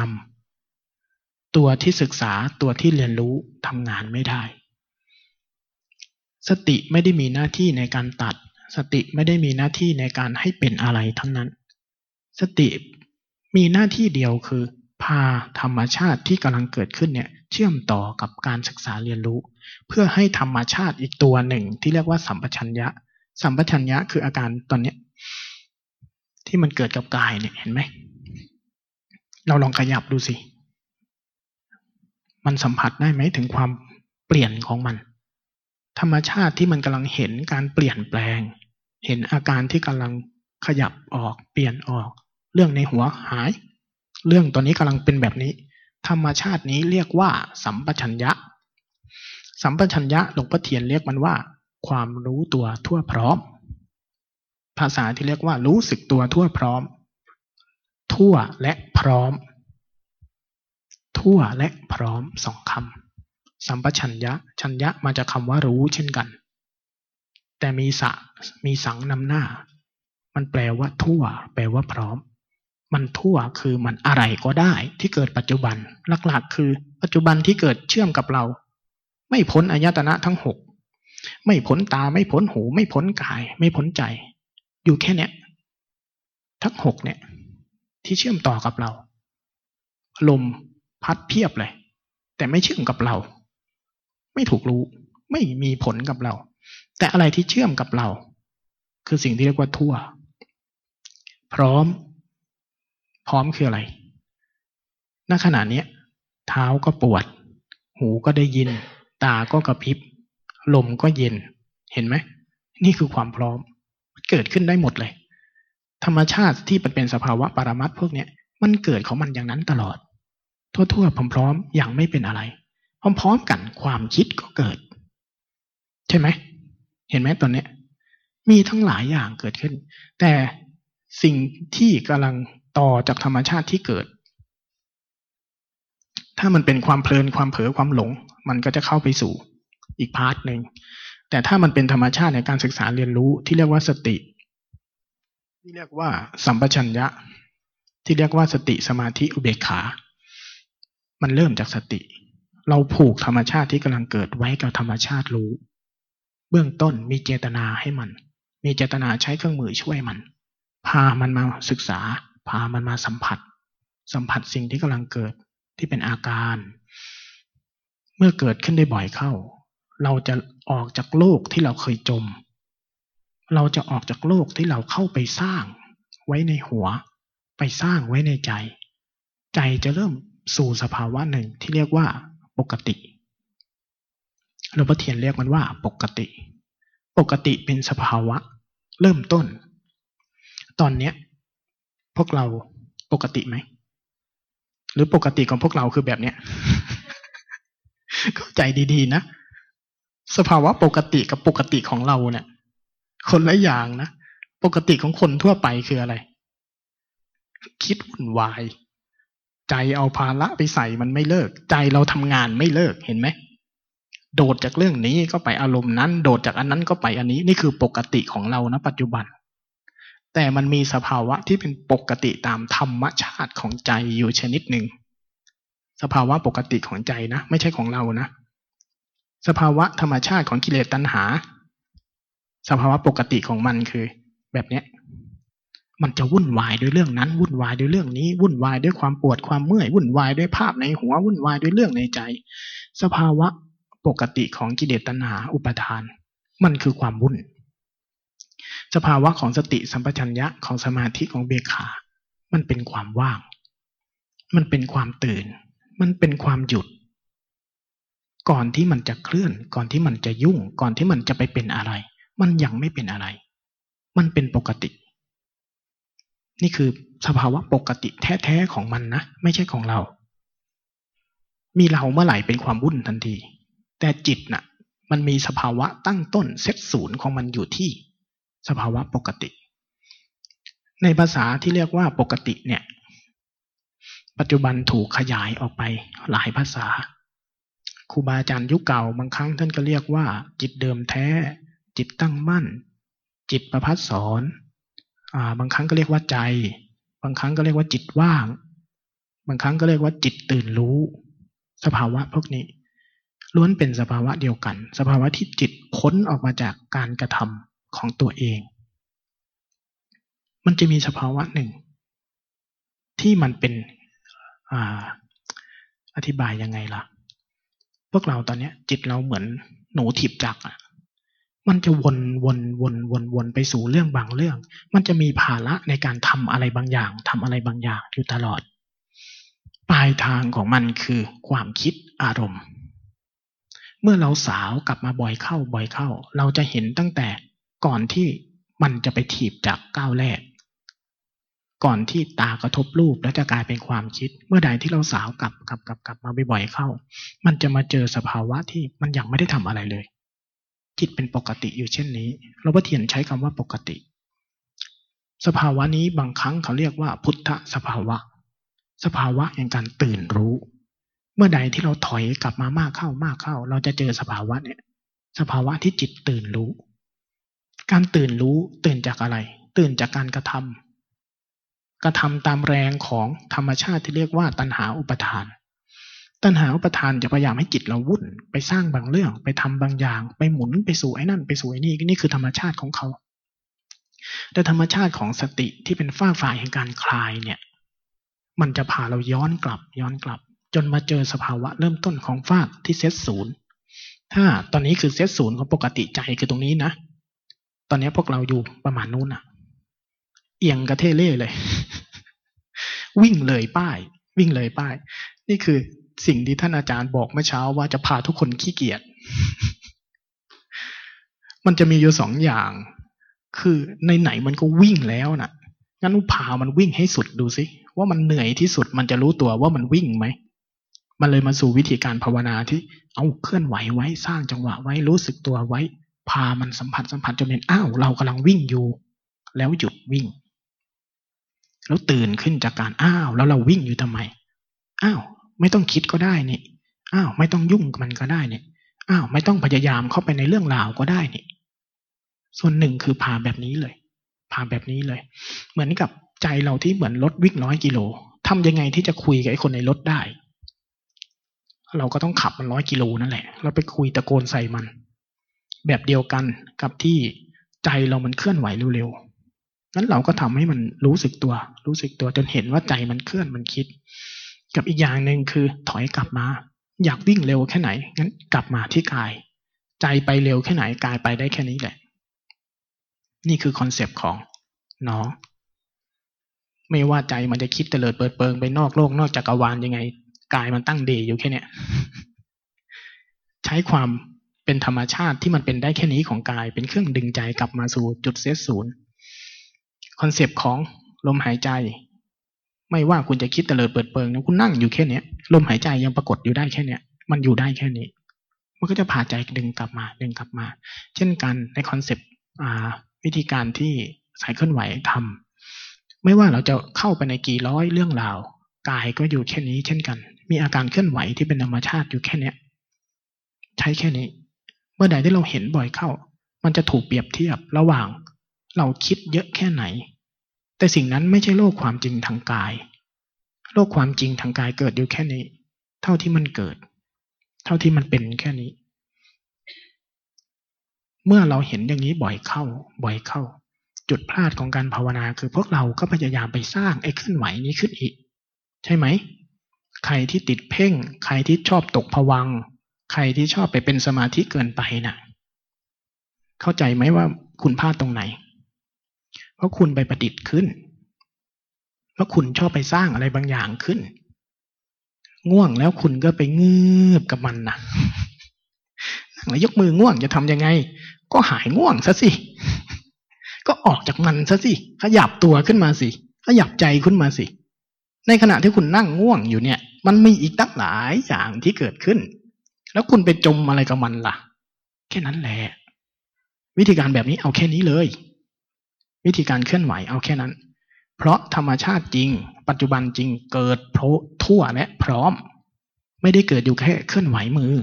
ำตัวที่ศึกษาตัวที่เรียนรู้ทำงานไม่ได้ สติไม่ได้มีหน้าที่ในการตัด สติไม่ได้มีหน้าที่ในการให้เป็นอะไรทั้งนั้น สติมีหน้าที่เดียวคือ พาธรรมชาติที่กำลังเกิดขึ้นเนี่ยเชื่อมต่อกับการศึกษาเรียนรู้ เพื่อให้ธรรมชาติอีกตัวหนึ่ง ที่เรียกว่าสัมปชัญญะ สัมปชัญญะคืออาการตอนเนี้ที่มันเกิดกับกายเนี่ยเห็นไหม เราลองขยับดูสิ มันสัมผัสได้ไหมถึงความเปลี่ยนของมัน ธรรมชาติที่มันกำลังเห็นการเปลี่ยนแปลง เห็นอาการที่กำลังขยับออก เปลี่ยนออก เรื่องในหัวหาย เรื่องตอนนี้กำลังเป็นแบบนี้ ธรรมชาตินี้เรียกว่า สัมปชัญญะ สัมปชัญญะหลวงพ่อเทียนเรียกมันว่า ความรู้ตัวทั่วพร้อม ภาษาที่เรียกว่ารู้สึกตัวทั่วพร้อม ทั่วและพร้อม ทั่วและพร้อมสองคำสัมปชัญญะชัญญะมาจากคำว่ารู้เช่นกัน แต่มีสะมีสังนำหน้า มันแปลว่าทั่ว แปลว่าพร้อมมันทั่วคือมันอะไรก็ได้ที่เกิดปัจจุบันหลักๆ คือปัจจุบันที่เกิดเชื่อมกับเรา ไม่พ้นอายตนะทั้งหกไม่พ้นตาไม่พ้นหูไม่พ้นกาย ไม่พ้นใจ อยู่แค่เนี้ยทั้งหกเนี่ย ที่เชื่อมต่อกับเรา ลมพัดเพียบเลย แต่ไม่เชื่อมกับเรา ไม่ถูกรู้ ไม่มีผลกับเรา แต่อะไรที่เชื่อมกับเรา คือสิ่งที่เรียกว่าทั่ว พร้อม พร้อมคืออะไรณขณะนี้เท้าก็ปวด หูก็ได้ยิน ตาก็กระพริบ ลมก็เย็น เห็นไหม นี่คือความพร้อมเกิดขึ้นได้หมดเลย ธรรมชาติที่เป็นสภาวะปรมัตพวกเนี้ย มันเกิดของมันอย่างนั้นตลอด ทั่วๆพร้อมๆอย่างไม่เป็นอะไร พร้อมๆกันความคิดก็เกิด ใช่ไหม เห็นไหมตอนเนี้ย มีทั้งหลายอย่างเกิดขึ้น แต่สิ่งที่กำลังต่อจากธรรมชาติที่เกิด ถ้ามันเป็นความเพลินความเผลอความหลง มันก็จะเข้าไปสู่อีกพาร์ทหนึ่งแต่ถ้ามันเป็นธรรมชาติในการศึกษาเรียนรู้ที่เรียกว่าสติ ที่เรียกว่าสัมปชัญญะ ที่เรียกว่าสติสมาธิอุเบกขา มันเริ่มจากสติ เราผูกธรรมชาติที่กำลังเกิดไว้กับธรรมชาติรู้ เบื้องต้นมีเจตนาให้มัน มีเจตนาใช้เครื่องมือช่วยมัน พามันมาศึกษา พามันมาสัมผัส สัมผัสสิ่งที่กำลังเกิดที่เป็นอาการ เมื่อเกิดขึ้นได้บ่อยเข้า เราจะออกจากโลกที่เราเคยจม เราจะออกจากโลกที่เราเข้าไปสร้าง ไว้ในหัว ไปสร้างไว้ในใจ ใจจะเริ่มสู่สภาวะหนึ่งที่เรียกว่าปกติหลวงพ่อเทียนเรียกมันว่าปกติ ปกติเป็นสภาวะ เริ่มต้น ตอนเนี้ย พวกเราปกติไหม หรือปกติของพวกเราคือแบบเนี้ย เข้าใจดีๆนะ สภาวะปกติกับปกติของเราเนี่ย คนละอย่างนะ ปกติของคนทั่วไปคืออะไร คิดวุ่นวาย ใจเอาภาระไปใส่มันไม่เลิก ใจเราทำงานไม่เลิกเห็นไหมโดดจากเรื่องนี้ก็ไปอารมณ์นั้น โดดจากอันนั้นก็ไปอันนี้นี่คือปกติของเรานะปัจจุบัน แต่มันมีสภาวะที่เป็นปกติตามธรรมชาติของใจอยู่ชนิดหนึ่ง สภาวะปกติของใจนะ ไม่ใช่ของเรานะ สภาวะธรรมชาติของกิเลสตัณหา สภาวะปกติของมันคือ แบบเนี้ย มันจะวุ่นวายด้วยเรื่องนั้น วุ่นวายด้วยเรื่องนี้ วุ่นวายด้วยความปวดความเมื่อย วุ่นวายด้วยภาพในหัว วุ่นวายด้วยเรื่องในใจ สภาวะปกติของกิเลสตัณหาอุปทาน มันคือความวุ่น สภาวะของสติสัมปชัญญะของสมาธิของเบขามันเป็นความว่าง มันเป็นความตื่น มันเป็นความหยุด ก่อนที่มันจะเคลื่อน ก่อนที่มันจะยุ่ง ก่อนที่มันจะไปเป็นอะไร มันยังไม่เป็นอะไร มันเป็นปกติ นี่คือสภาวะปกติแท้ๆของมันนะ ไม่ใช่ของเรา มีเราเมื่อไหร่เป็นความวุ่นทันที แต่จิตนะ่ะ มันมีสภาวะตั้งต้นเซตศูนย์ของมันอยู่ที่ สภาวะปกติ ในภาษาที่เรียกว่าปกติเนี่ย ปัจจุบันถูกขยายออกไปหลายภาษาครูบาอาจารย์ยุคเก่าบางครั้งท่านก็เรียกว่า จิตเดิมแท้ จิตตั้งมั่น จิตประพัดสอนบางครั้งก็เรียกว่าใจ บางครั้งก็เรียกว่าจิตว่าง บางครั้งก็เรียกว่าจิตตื่นรู้ สภาวะพวกนี้ ล้วนเป็นสภาวะเดียวกัน สภาวะที่จิตพ้นออกมาจากการกระทำของตัวเอง มันจะมีสภาวะหนึ่ง ที่มันเป็น อธิบายยังไงล่ะ พวกเราตอนนี้จิตเราเหมือนหนูถีบจักรอะมันจะวนวนวนวนวนไปสู่เรื่องบางเรื่อง มันจะมีภาระในการทำอะไรบางอย่างทำอะไรบางอย่างอยู่ตลอด ปลายทางของมันคือความคิดอารมณ์ เมื่อเราสาวกลับมาบ่อยเข้าบ่อยเข้า เราจะเห็นตั้งแต่ก่อนที่มันจะไปถีบจากก้าวแรก ก่อนที่ตากระทบรูปแล้วจะกลายเป็นความคิด เมื่อใดที่เราสาวกลับกลับกลับกลับมาบ่อยๆเข้า มันจะมาเจอสภาวะที่มันยังไม่ได้ทำอะไรเลย จิตเป็นปกติอยู่เช่นนี้หลวงพ่อเทียนใช้คำว่าปกติ สภาวะนี้บางครั้งเขาเรียกว่าพุทธสภาวะ สภาวะแห่งการตื่นรู้ เมื่อใดที่เราถอยกลับมามากเข้ามากเข้า เราจะเจอสภาวะเนี่ย สภาวะที่จิตตื่นรู้ การตื่นรู้ตื่นจากอะไร ตื่นจากการกระทำ กระทำตามแรงของธรรมชาติที่เรียกว่าตัณหาอุปทาน ตัณหาอุปทานจะพยายามให้จิตเราวุ่นไปสร้างบางเรื่อง ไปทำบางอย่าง ไปหมุนไปสู่ไอ้นั่น ไปสู่ไอ้นี่นี่คือธรรมชาติของเขา แต่ธรรมชาติของสติที่เป็นฝ้าฝ่ายแห่งการคลายเนี่ยมันจะพาเราย้อนกลับย้อนกลับ จนมาเจอสภาวะเริ่มต้นของฟากที่เซตศูนย์ถ้าตอนนี้คือเซตศูนย์ของปกติใจคือตรงนี้นะ ตอนนี้พวกเราอยู่ประมาณนู้นอะ เอียงกระเทเล่เลย วิ่งเลยป้าย วิ่งเลยป้าย นี่คือสิ่งที่ท่านอาจารย์บอกเมื่อเช้าว่าจะพาทุกคนขี้เกียจ มันจะมีอยู่สองอย่าง คือในไหนมันก็วิ่งแล้วนะ่ะ งั้นพามันวิ่งให้สุดดูสิว่ามันเหนื่อยที่สุดมันจะรู้ตัวว่ามันวิ่งไหม มันเลยมาสู่วิธีการภาวนาที่เอาเคลื่อนไหวไว้สร้างจังหวะไว้รู้สึกตัวไว้ พามันสัมผัสสัมผัสจนเห็นอ้าวเรากำลังวิ่งอยู่ แล้วหยุดวิ่ง แล้วตื่นขึ้นจากการอ้าว แล้วเราวิ่งอยู่ทำไมอ้าวไม่ต้องคิดก็ได้นี่อ้าวไม่ต้องยุ่งกับมันก็ได้นี่อ้าวไม่ต้องพยายามเข้าไปในเรื่องราวก็ได้นี่ส่วนหนึ่งคือพาแบบนี้เลย พาแบบนี้เลย เหมือนกับใจเราที่เหมือนรถวิ่งร้อยกิโลทำยังไงที่จะคุยกับไอ้คนในรถได้ เราก็ต้องขับมันร้อยกิโลนั่นแหละ เราไปคุยตะโกนใส่มัน แบบเดียวกันกับที่ใจเรามันเคลื่อนไหวเร็วๆ นั้นเราก็ทำให้มันรู้สึกตัว รู้สึกตัวจนเห็นว่าใจมันเคลื่อนมันคิด กับอีกอย่างหนึ่งคือถอยกลับมา อยากวิ่งเร็วแค่ไหนงั้นกลับมาที่กาย ใจไปเร็วแค่ไหนกายไปได้แค่นี้แหละ นี่คือคอนเซปต์ของน้องไม่ว่าใจมันจะคิดเตลิดเปิดเปิงไปนอกโลกนอกจักรวาลยังไงกายมันตั้งเด่อยู่แค่เนี้ยใช้ความเป็นธรรมชาติที่มันเป็นได้แค่นี้ของกาย เป็นเครื่องดึงใจกลับมาสู่จุดเซตศูนย์ คอนเซปต์ของลมหายใจ ไม่ว่าคุณจะคิดเตลิดเปิดเปิงนะคุณนั่งอยู่แค่เนี้ยลมหายใจยังปรากฏอยู่ได้แค่เนี้ยมันอยู่ได้แค่นี้ มันก็จะพาใจดึงกลับมาดึงกลับมา เช่นกันในคอนเซปต์วิธีการที่สายเคลื่อนไหวทำไม่ว่าเราจะเข้าไปในกี่ร้อยเรื่องราวกายก็อยู่แค่นี้เช่นกัน มีอาการเคลื่อนไหวที่เป็นธรรมชาติอยู่แค่เนี้ยใช้แค่นี้ เมื่อใดที่เราเห็นบ่อยเข้า มันจะถูกเปรียบเทียบระหว่าง เราคิดเยอะแค่ไหน แต่สิ่งนั้นไม่ใช่โลกความจริงทางกาย โลกความจริงทางกายเกิดอยู่แค่นี้ เท่าที่มันเกิด เท่าที่มันเป็นแค่นี้ เมื่อเราเห็นอย่างนี้บ่อยเข้า บ่อยเข้า จุดพลาดของการภาวนาคือพวกเราก็พยายามไปสร้างไอ้เคลื่อนไหวนี้ขึ้นอีก ใช่ไหมใครที่ติดเพ่ง ใครที่ชอบตกผวัง ใครที่ชอบไปเป็นสมาธิเกินไปนะ่ะ เข้าใจไหมว่าคุณพลาดตรงไหน เพราะคุณไปประดิษฐ์ขึ้น เพราะคุณชอบไปสร้างอะไรบางอย่างขึ้น ง่วงแล้วคุณก็ไปเงือบกับมันนะแล้วยกมือง่วงจะทำยังไง ก็หายง่วงซะสิ ก็ออกจากมันซะสิ ขยับตัวขึ้นมาสิ ขยับใจขึ้นมาสิ ในขณะที่คุณนั่งง่วงอยู่เนี่ย มันมีอีกตั้งหลายอย่างที่เกิดขึ้น แล้วคุณไปจมอะไรกับมันล่ะ แค่นั้นแหละ วิธีการแบบนี้เอาแค่นี้เลย วิธีการเคลื่อนไหวเอาแค่นั้น เพราะธรรมชาติจริง ปัจจุบันจริงเกิดโพทั่วและพร้อม ไม่ได้เกิดอยู่แค่เคลื่อนไหวมือ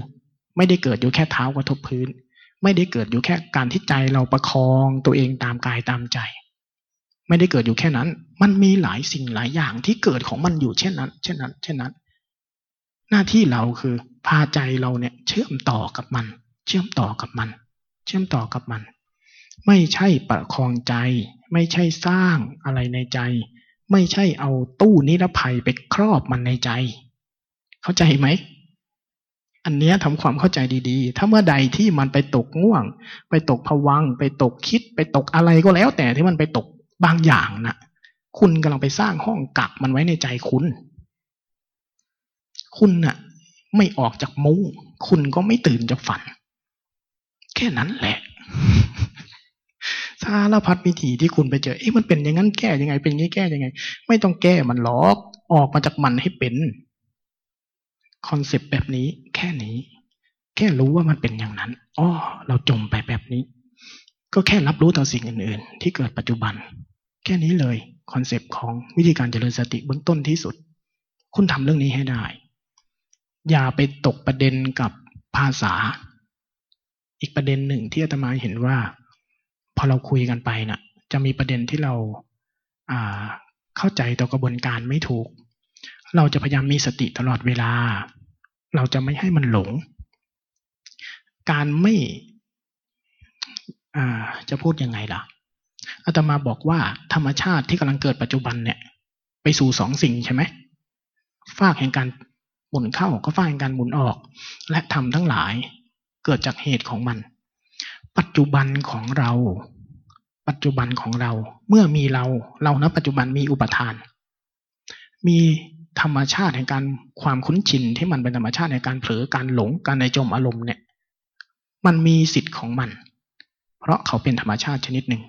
ไม่ได้เกิดอยู่แค่เท้ากระทบพื้น ไม่ได้เกิดอยู่แค่การที่ใจเราประคองตัวเองตามกายตามใจ ไม่ได้เกิดอยู่แค่นั้น มันมีหลายสิ่งหลายอย่างที่เกิดของมันอยู่เช่นนั้น เช่นนั้น เช่นนั้น หน้าที่เราคือพาใจเราเนี่ยเชื่อมต่อกับมัน เชื่อมต่อกับมัน เชื่อมต่อกับมัน ไม่ใช่ประคองใจ ไม่ใช่สร้างอะไรในใจ ไม่ใช่เอาตู้นิรภัยไปครอบมันในใจ เข้าใจไหม อันนี้ทำความเข้าใจดีๆ ถ้าเมื่อใดที่มันไปตกง่วง ไปตกผวัง ไปตกคิด ไปตกอะไรก็แล้ว แต่ที่มันไปตกบางอย่างนะ่ะ คุณกำลังไปสร้างห้องกักมันไว้ในใจคุณ คุณน่ะ ไม่ออกจากมุ้งคุณก็ไม่ตื่นจากฝัน แค่นั้นแหละ สารพัดวิธีที่คุณไปเจอเอ๊ะมันเป็นอย่างนั้นแก้ยังไง เป็นอย่างนี้แก้ยังไง ไม่ต้องแก้มันหรอกออกมาจากมันให้เป็นคอนเซปต์แบบนี้แค่นี้ แค่รู้ว่ามันเป็นอย่างนั้นอ๋อเราจมไปแบบนี้ ก็แค่รับรู้ต่อสิ่งอื่น ๆ ที่เกิดปัจจุบัน แค่นี้เลยคอนเซปต์ของวิธีการเจริญสติเบื้องต้นที่สุด คุณทำเรื่องนี้ให้ได้ อย่าไปตกประเด็นกับภาษา อีกประเด็นหนึ่งที่อาตมาเห็นว่า พอเราคุยกันไปนะ่ะ จะมีประเด็นที่เราเข้าใจต่อกระบวนการไม่ถูก เราจะพยายามมีสติตลอดเวลา เราจะไม่ให้มันหลง การไม่อ่าจะพูดยังไงล่ะอาตมาบอกว่าธรรมชาติที่กำลังเกิดปัจจุบันเนี่ย ไปสู่สองสิ่งใช่ไหมฟากแห่งการหมุนเข้าก็ฟากแห่งการหมุนออก และทำทั้งหลายเกิดจากเหตุของมัน ปัจจุบันของเรา ปัจจุบันของเรา เมื่อมีเรา เราณปัจจุบันมีอุปทาน มีธรรมชาติแห่งการความคุ้นชินที่มันเป็นธรรมชาติในการเผลอการหลงการในจมอารมณ์เนี่ย มันมีสิทธิ์ของมัน เพราะเขาเป็นธรรมชาติชนิดหนึ่ง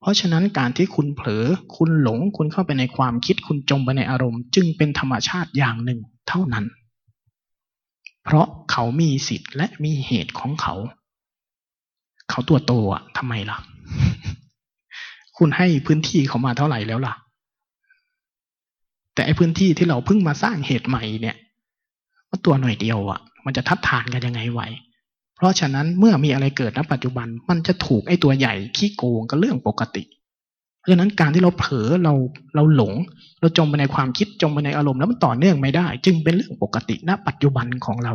เพราะฉะนั้นการที่คุณเผลอคุณหลงคุณเข้าไปในความคิดคุณจมไปในอารมณ์ จึงเป็นธรรมชาติอย่างหนึ่งเท่านั้น เพราะเขามีสิทธิ์และมีเหตุของเขา เขาตัวโตอะทำไมล่ะ คุณให้พื้นที่เขามาเท่าไหร่แล้วล่ะ แต่ไอ้พื้นที่ที่เราเพิ่งมาสร้างเหตุใหม่เนี่ยมันตัวหน่อยเดียวอะ่ะ มันจะทัดทานกันยังไงไหวเพราะฉะนั้นเมื่อมีอะไรเกิดณปัจจุบันมันจะถูกไอ้ตัวใหญ่ขี้โกงก็เรื่องปกติ เพราะฉะนั้นการที่เราเผลอเราเราหลง เราจมไปในความคิดจมไปในอารมณ์แล้วมันต่อเนื่องไม่ได้ จึงเป็นเรื่องปกติณปัจจุบันของเรา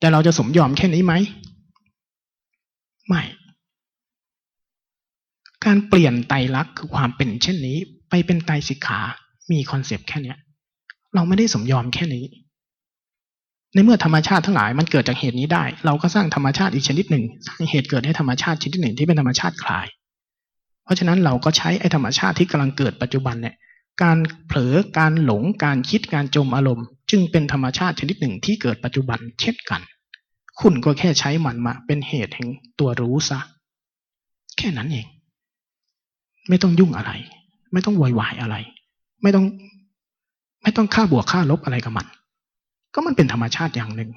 แต่เราจะสมยอมแค่นี้ไหม ไม่ การเปลี่ยนไตรลักษณ์คือความเป็นเช่นนี้ ไปเป็นไตรสิกขา มีคอนเซปต์แค่เนี้ยเราไม่ได้สมยอมแค่นี้ ในเมื่อธรรมชาติทั้งหลายมันเกิดจากเหตุนี้ได้ เราก็สร้างธรรมชาติอีกชนิดหนึ่ง สร้างเหตุเกิดให้ธรรมชาติชนิดหนึ่งที่เป็นธรรมชาติคลาย เพราะฉะนั้นเราก็ใช้ไอ้ธรรมชาติที่กำลังเกิดปัจจุบันเนี่ย การเผลอ การหลง การคิด การจมอารมณ์ จึงเป็นธรรมชาติชนิดหนึ่งที่เกิดปัจจุบันเช่นกัน คุณก็แค่ใช้มันมา เป็นเหตุแห่งตัวรู้ซะ แค่นั้นเอง ไม่ต้องยุ่งอะไร ไม่ต้องวอยวายอะไร ไม่ต้อง ไม่ต้องค่าบวกค่าลบอะไรกับมัน ก็มันเป็นธรรมชาติอย่างหนึ่ง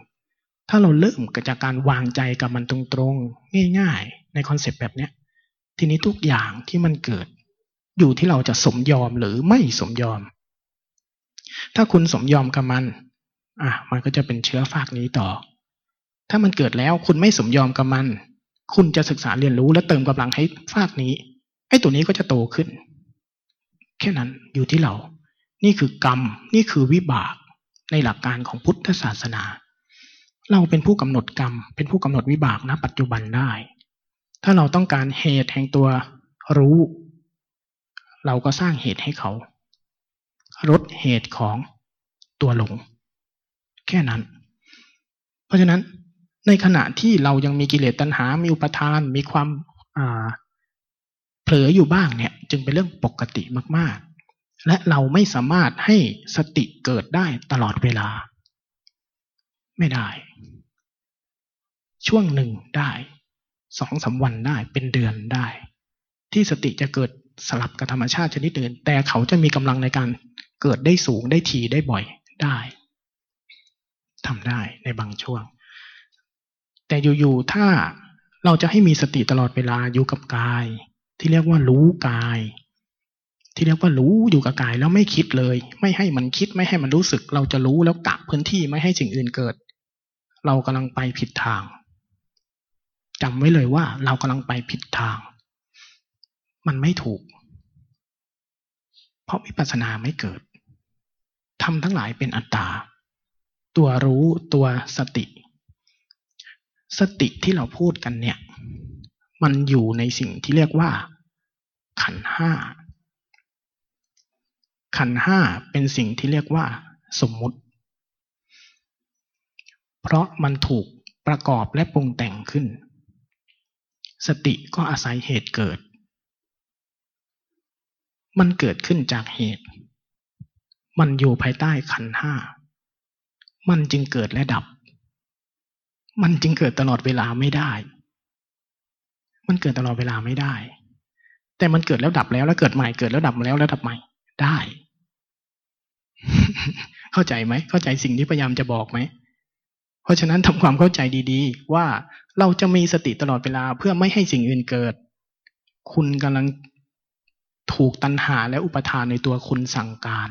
ถ้าเราเริ่มจากการวางใจกับมันตรงๆ ง่ายๆ ในคอนเซปต์แบบเนี้ย ทีนี้ทุกอย่างที่มันเกิด อยู่ที่เราจะสมยอมหรือไม่สมยอม ถ้าคุณสมยอมกับมัน อะ มันก็จะเป็นเชื้อฝากนี้ต่อ ถ้ามันเกิดแล้วคุณไม่สมยอมกับมัน คุณจะศึกษาเรียนรู้และเติมกำลังให้ฝากนี้ไอ้ตัวนี้ก็จะโตขึ้น แค่นั้นอยู่ที่เรา นี่คือกรรม นี่คือวิบากในหลักการของพุทธศาสนา เราเป็นผู้กำหนดกรรม เป็นผู้กำหนดวิบากนะปัจจุบันได้ ถ้าเราต้องการเหตุแห่งตัวรู้ เราก็สร้างเหตุให้เขาลดเหตุของตัวหลง แค่นั้น เพราะฉะนั้น ในขณะที่เรายังมีกิเลสตัณหา มีอุปทาน มีความเผลออยู่บ้างเนี่ยจึงเป็นเรื่องปกติมากๆ และเราไม่สามารถให้สติเกิดได้ตลอดเวลา ไม่ได้ ช่วงหนึ่งได้สองสาวันได้เป็นเดือนได้ ที่สติจะเกิดสลับกับธรรมชาติชนิดอื่น แต่เขาจะมีกำลังในการเกิดได้สูงได้ทีได้บ่อยได้ทำได้ในบางช่วง แต่อยู่ๆถ้าเราจะให้มีสติตลอดเวลาอยู่กับกาย ที่เรียกว่ารู้กาย ที่เรียกว่ารู้อยู่กับกายแล้วไม่คิดเลย ไม่ให้มันคิดไม่ให้มันรู้สึก เราจะรู้แล้วกะพื้นที่ไม่ให้สิ่งอื่นเกิด เรากำลังไปผิดทางจำไว้เลยว่าเรากำลังไปผิดทาง มันไม่ถูก เพราะวิปัสสนาไม่เกิดทำทั้งหลายเป็นอัตตา ตัวรู้ตัวสติ สติที่เราพูดกันเนี่ย มันอยู่ในสิ่งที่เรียกว่า ขันห้า ขันห้าเป็นสิ่งที่เรียกว่า สมมุติ เพราะมันถูกประกอบและปรุงแต่งขึ้น สติก็อาศัยเหตุเกิด มันเกิดขึ้นจากเหตุ มันอยู่ภายใต้ขันห้า มันจึงเกิดและดับ มันจึงเกิดตลอดเวลาไม่ได้ มันเกิดตลอดเวลาไม่ได้ แต่มันเกิดแล้วดับแล้วแล้วเกิดใหม่เกิดแล้วดับมาแล้วแล้วดับใหม่ได้ เข้าใจไหม เข้าใจสิ่งที่พยายามจะบอกไหม เพราะฉะนั้นทำความเข้าใจดีๆ ว่าเราจะมีสติตลอดเวลาเพื่อไม่ให้สิ่งอื่นเกิด คุณกำลังถูกตัณหาและอุปทานในตัวคุณสั่งการ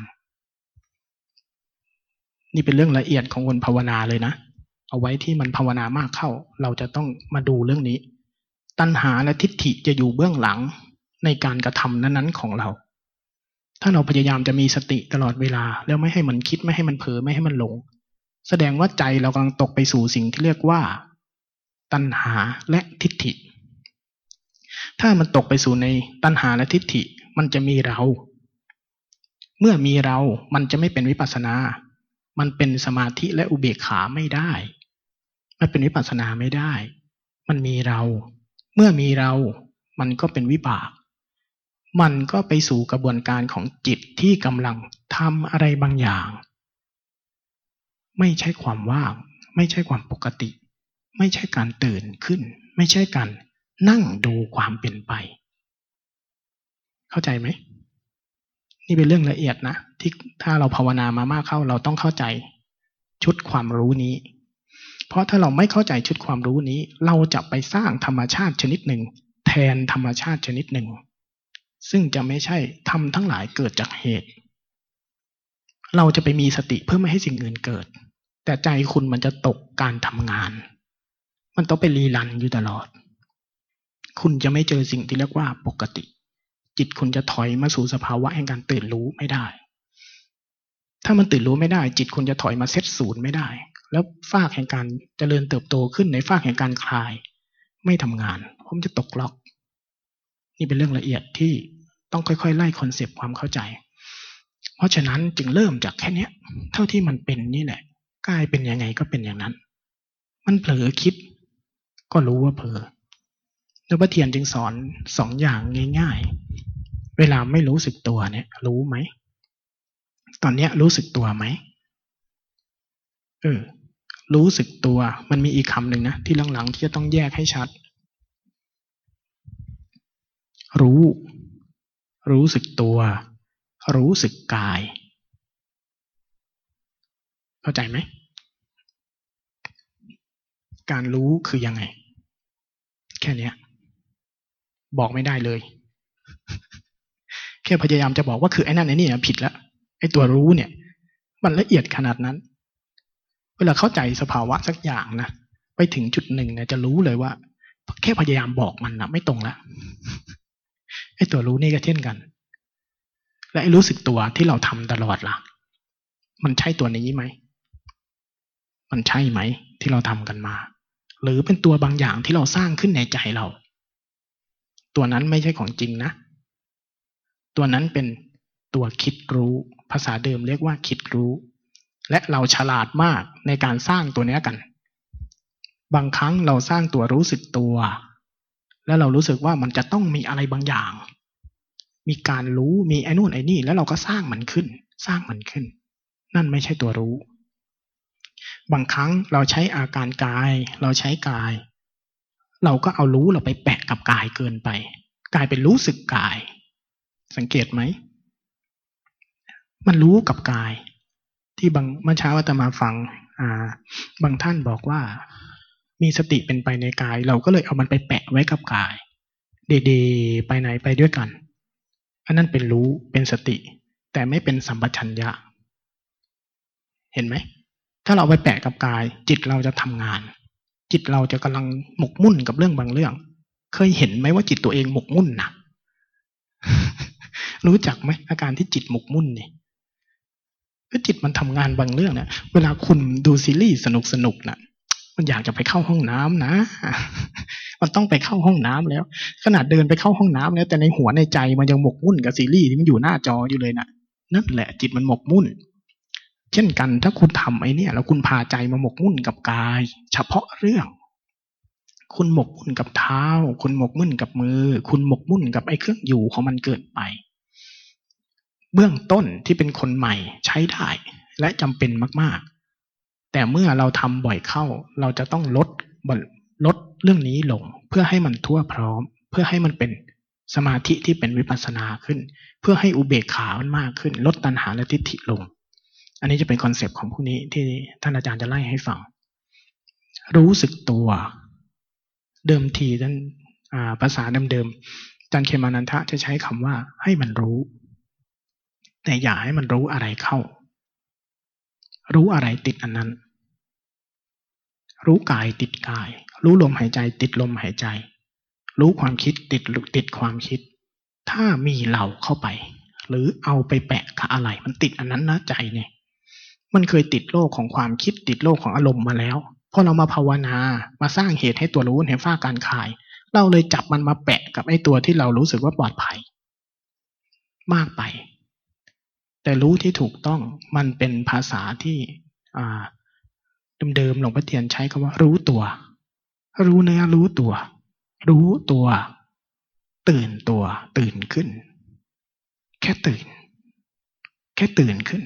นี่เป็นเรื่องละเอียดของคนภาวนาเลยนะ เอาไว้ที่มันภาวนามากเข้า เราจะต้องมาดูเรื่องนี้ ตัณหาและทิฏฐิจะอยู่เบื้องหลังในการกระทำนั้นๆของเรา ถ้าเราพยายามจะมีสติตลอดเวลา แล้วไม่ให้มันคิดไม่ให้มันเผลอไม่ให้มันหลง แสดงว่าใจเรากำลังตกไปสู่สิ่งที่เรียกว่า ตัณหาและทิฏฐิ ถ้ามันตกไปสู่ในตัณหาและทิฏฐิมันจะมีเรา เมื่อมีเรา มันจะไม่เป็นวิปัสสนา มันเป็นสมาธิและอุเบกขาไม่ได้ มันเป็นวิปัสสนาไม่ได้ มันมีเรา เมื่อมีเรา มันก็เป็นวิบาก มันก็ไปสู่กระบวนการของจิตที่กำลังทำอะไรบางอย่าง ไม่ใช่ความว่าง ไม่ใช่ความปกติ ไม่ใช่การตื่นขึ้น ไม่ใช่การนั่งดูความเป็นไป เข้าใจไหม นี่เป็นเรื่องละเอียดนะ ที่ถ้าเราภาวนามามากเข้าเราต้องเข้าใจ ชุดความรู้นี้ เพราะถ้าเราไม่เข้าใจชุดความรู้นี้ เราจะไปสร้างธรรมชาติชนิดหนึ่ง แทนธรรมชาติชนิดหนึ่ง ซึ่งจะไม่ใช่ทำทั้งหลายเกิดจากเหตุ เราจะไปมีสติเพื่อไม่ให้สิ่งอื่นเกิด แต่ใจคุณมันจะตกการทำงาน มันต้องไปรีรันอยู่ตลอด คุณจะไม่เจอสิ่งที่เรียกว่าปกติ จิตคุณจะถอยมาสู่สภาวะแห่งการตื่นรู้ไม่ได้ ถ้ามันตื่นรู้ไม่ได้ จิตคุณจะถอยมาเซตศูนย์ไม่ได้ แล้วฟากแห่งการเจริญเติบโตขึ้นในฟากแห่งการคลาย ไม่ทำงานผมจะตกล็อก นี่เป็นเรื่องละเอียดที่ต้องค่อยๆ ไล่คอนเซปต์ความเข้าใจ เพราะฉะนั้นจึงเริ่มจากแค่นี้เท่าที่มันเป็นนี่แหละกายเป็นยังไงก็เป็นอย่างนั้น มันเผลอคิด ก็รู้ว่าเผลอหลวงพ่อเทียนจึงสอนสองอย่างง่าย ๆ เวลาไม่รู้สึกตัวเนี่ย รู้ไหม ตอนเนี้ยรู้สึกตัวไหมเออ รู้สึกตัว มันมีอีกคำหนึ่งนะ ที่หลังๆที่จะต้องแยกให้ชัด รู้ รู้สึกตัว รู้สึกกาย เข้าใจไหม การรู้คือยังไง แค่นี้บอกไม่ได้เลย แค่พยายามจะบอกว่าคือไอ้นั่นไอ้นี่ผิดแล้วไอ้ตัวรู้เนี่ย มันละเอียดขนาดนั้น เวลาเข้าใจสภาวะสักอย่างนะไปถึงจุดหนึ่งเนี่ยจะรู้เลยว่า แค่พยายามบอกมันนะไม่ตรงแล้วไอ้ตัวรู้นี่ก็เช่นกัน และไอ้รู้สึกตัวที่เราทำตลอดล่ะ มันใช่ตัวนี้ไหมมันใช่ไหม ที่เราทำกันมา หรือเป็นตัวบางอย่างที่เราสร้างขึ้นในใจเรา ตัวนั้นไม่ใช่ของจริงนะ ตัวนั้นเป็นตัวคิดรู้ ภาษาเดิมเรียกว่าคิดรู้ และเราฉลาดมากในการสร้างตัวนี้กัน บางครั้งเราสร้างตัวรู้สึกตัว แล้วเรารู้สึกว่ามันจะต้องมีอะไรบางอย่าง มีการรู้มีไอ้นู่นไอ้นี่ แล้วเราก็สร้างมันขึ้น สร้างมันขึ้น นั่นไม่ใช่ตัวรู้ บางครั้งเราใช้อาการกาย เราใช้กาย เราก็เอารู้เราไปแปะกับกายเกินไป กลายเป็นรู้สึกกาย สังเกตไหมมันรู้กับกาย ที่บางเมื่อเช้าอาตมาฟังอ่าบางท่านบอกว่า มีสติเป็นไปในกาย เราก็เลยเอามันไปแปะไว้กับกายเดๆไปไหนไปด้วยกัน อันนั้นเป็นรู้เป็นสติ แต่ไม่เป็นสัมปชัญญะ เห็นไหม ถ้าเราไปแปะกับกาย จิตเราจะทำงาน จิตเราจะกำลังหมกมุ่นกับเรื่องบางเรื่อง เคยเห็นไหมว่าจิตตัวเองหมกมุ่นนะรู้จักไหมอาการที่จิตหมกมุ่นเนี่ย จิตมันทำงานบางเรื่องเนี่ยเวลาคุณดูซีรีส์สนุกสนุกนะมันอยากจะไปเข้าห้องน้ำนะ มันต้องไปเข้าห้องน้ำแล้ว ขนาดเดินไปเข้าห้องน้ำแล้วแต่ในหัวในใจมันยังหมกมุ่นกับซีรีส์ที่มันอยู่หน้าจออยู่เลยนะนั่นแหละจิตมันหมกมุ่น เช่นกันถ้าคุณทำไอ้นี่แล้วคุณพาใจมาหมกมุ่นกับกาย เฉพาะเรื่อง คุณหมกมุ่นกับเท้า คุณหมกมุ่นกับมือ คุณหมกมุ่นกับไอ้เครื่องอยู่ของมันเกิดไป เบื้องต้นที่เป็นคนใหม่ใช้ได้ และจำเป็นมากๆ แต่เมื่อเราทำบ่อยเข้า เราจะต้องลดลดเรื่องนี้ลง เพื่อให้มันทั่วพร้อม เพื่อให้มันเป็นสมาธิที่เป็นวิปัสสนาขึ้น เพื่อให้อุเบกขามันมากขึ้น ลดตัณหาและทิฏฐิลง อันนี้จะเป็นคอนเซปต์ของพวกนี้ที่ท่านอาจารย์จะไล่ให้ฟัง รู้สึกตัว เดิมทีท่านภาษาเดิมๆจารย์เขมานันทะจะใช้คำว่าให้มันรู้ แต่อย่าให้มันรู้อะไรเข้า รู้อะไรติดอันนั้น รู้กายติดกาย รู้ลมหายใจ ติดลมหายใจ รู้ความคิดติดติดความคิด ถ้ามีเราเข้าไป หรือเอาไปแปะกับอะไร มันติดอันนั้นนะใจเนี่ย มันเคยติดโลกของความคิดติดโลกของอารมณ์มาแล้วพอเรามาภาวนา มาสร้างเหตุให้ตัวรู้ให้ฝ้าการคาย เราเลยจับมันมาแปะกับไอ้ตัวที่เรารู้สึกว่าปลอดภัย มากไป แต่รู้ที่ถูกต้องมันเป็นภาษาที่เดิมๆหลวงพ่อเทียนใช้คำว่า รู้ตัว รู้เนื้อรู้ตัว รู้ตัว ตื่นตัว ตื่นขึ้น แค่ตื่น แค่ตื่นขึ้น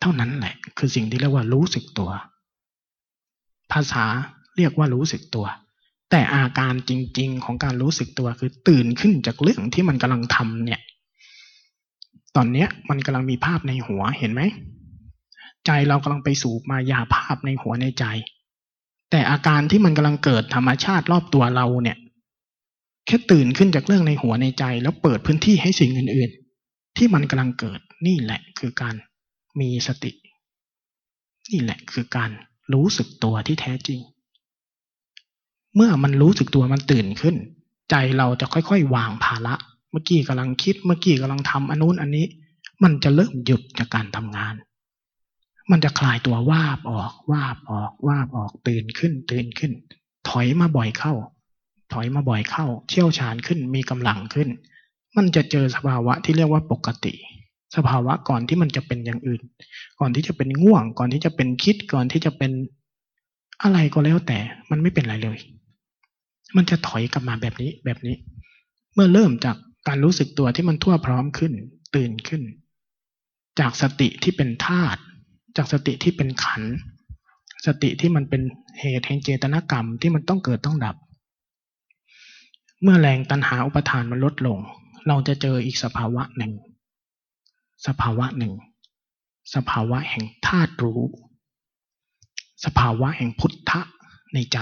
เท่านั้นแหละ คือสิ่งที่เรียกว่ารู้สึกตัว ภาษาเรียกว่ารู้สึกตัว แต่อาการจริง ๆ ของการรู้สึกตัวคือตื่นขึ้นจากเรื่องที่มันกำลังทำเนี่ย ตอนเนี้ยมันกำลังมีภาพในหัวเห็นไหม ใจเรากำลังไปสู่มายาภาพในหัวในใจ แต่อาการที่มันกำลังเกิดธรรมชาติรอบตัวเราเนี่ย แค่ตื่นขึ้นจากเรื่องในหัวในใจ แล้วเปิดพื้นที่ให้สิ่งอื่น ๆ ที่มันกำลังเกิดนี่แหละคือการมีสติ นี่แหละคือการรู้สึกตัวที่แท้จริง เมื่อมันรู้สึกตัวมันตื่นขึ้น ใจเราจะค่อย ๆ วางภาระ เมื่อกี้กำลังคิด เมื่อกี้กำลังทำอันนู้นอันนี้ มันจะเริ่มหยุดจากการทำงาน มันจะคลายตัววาบออกวาบออกวาบออกตื่นขึ้น ตื่นขึ้น ถอยมาบ่อยเข้า ถอยมาบ่อยเข้า เชี่ยวชาญขึ้นมีกำลังขึ้น มันจะเจอสภาวะที่เรียกว่าปกติ สภาวะก่อนที่มันจะเป็นอย่างอื่น ก่อนที่จะเป็นง่วง ก่อนที่จะเป็นคิดก่อนที่จะเป็นอะไรก็แล้วแต่มันไม่เป็นไรเลย มันจะถอยกลับมาแบบนี้แบบนี้ เมื่อเริ่มจาก การรู้สึกตัวที่มันทั่วพร้อมขึ้น ตื่นขึ้น จากสติที่เป็นธาตุจากสติที่เป็นขัน สติที่มันเป็นเหตุแห่งเจตนากรรมที่มันต้องเกิดต้องดับ เมื่อแรงตันหาอุปทานมันลดลง เราจะเจออีกสภาวะหนึ่ง สภาวะหนึ่ง สภาวะแห่งธาตุรู้ สภาวะแห่งพุทธะในใจ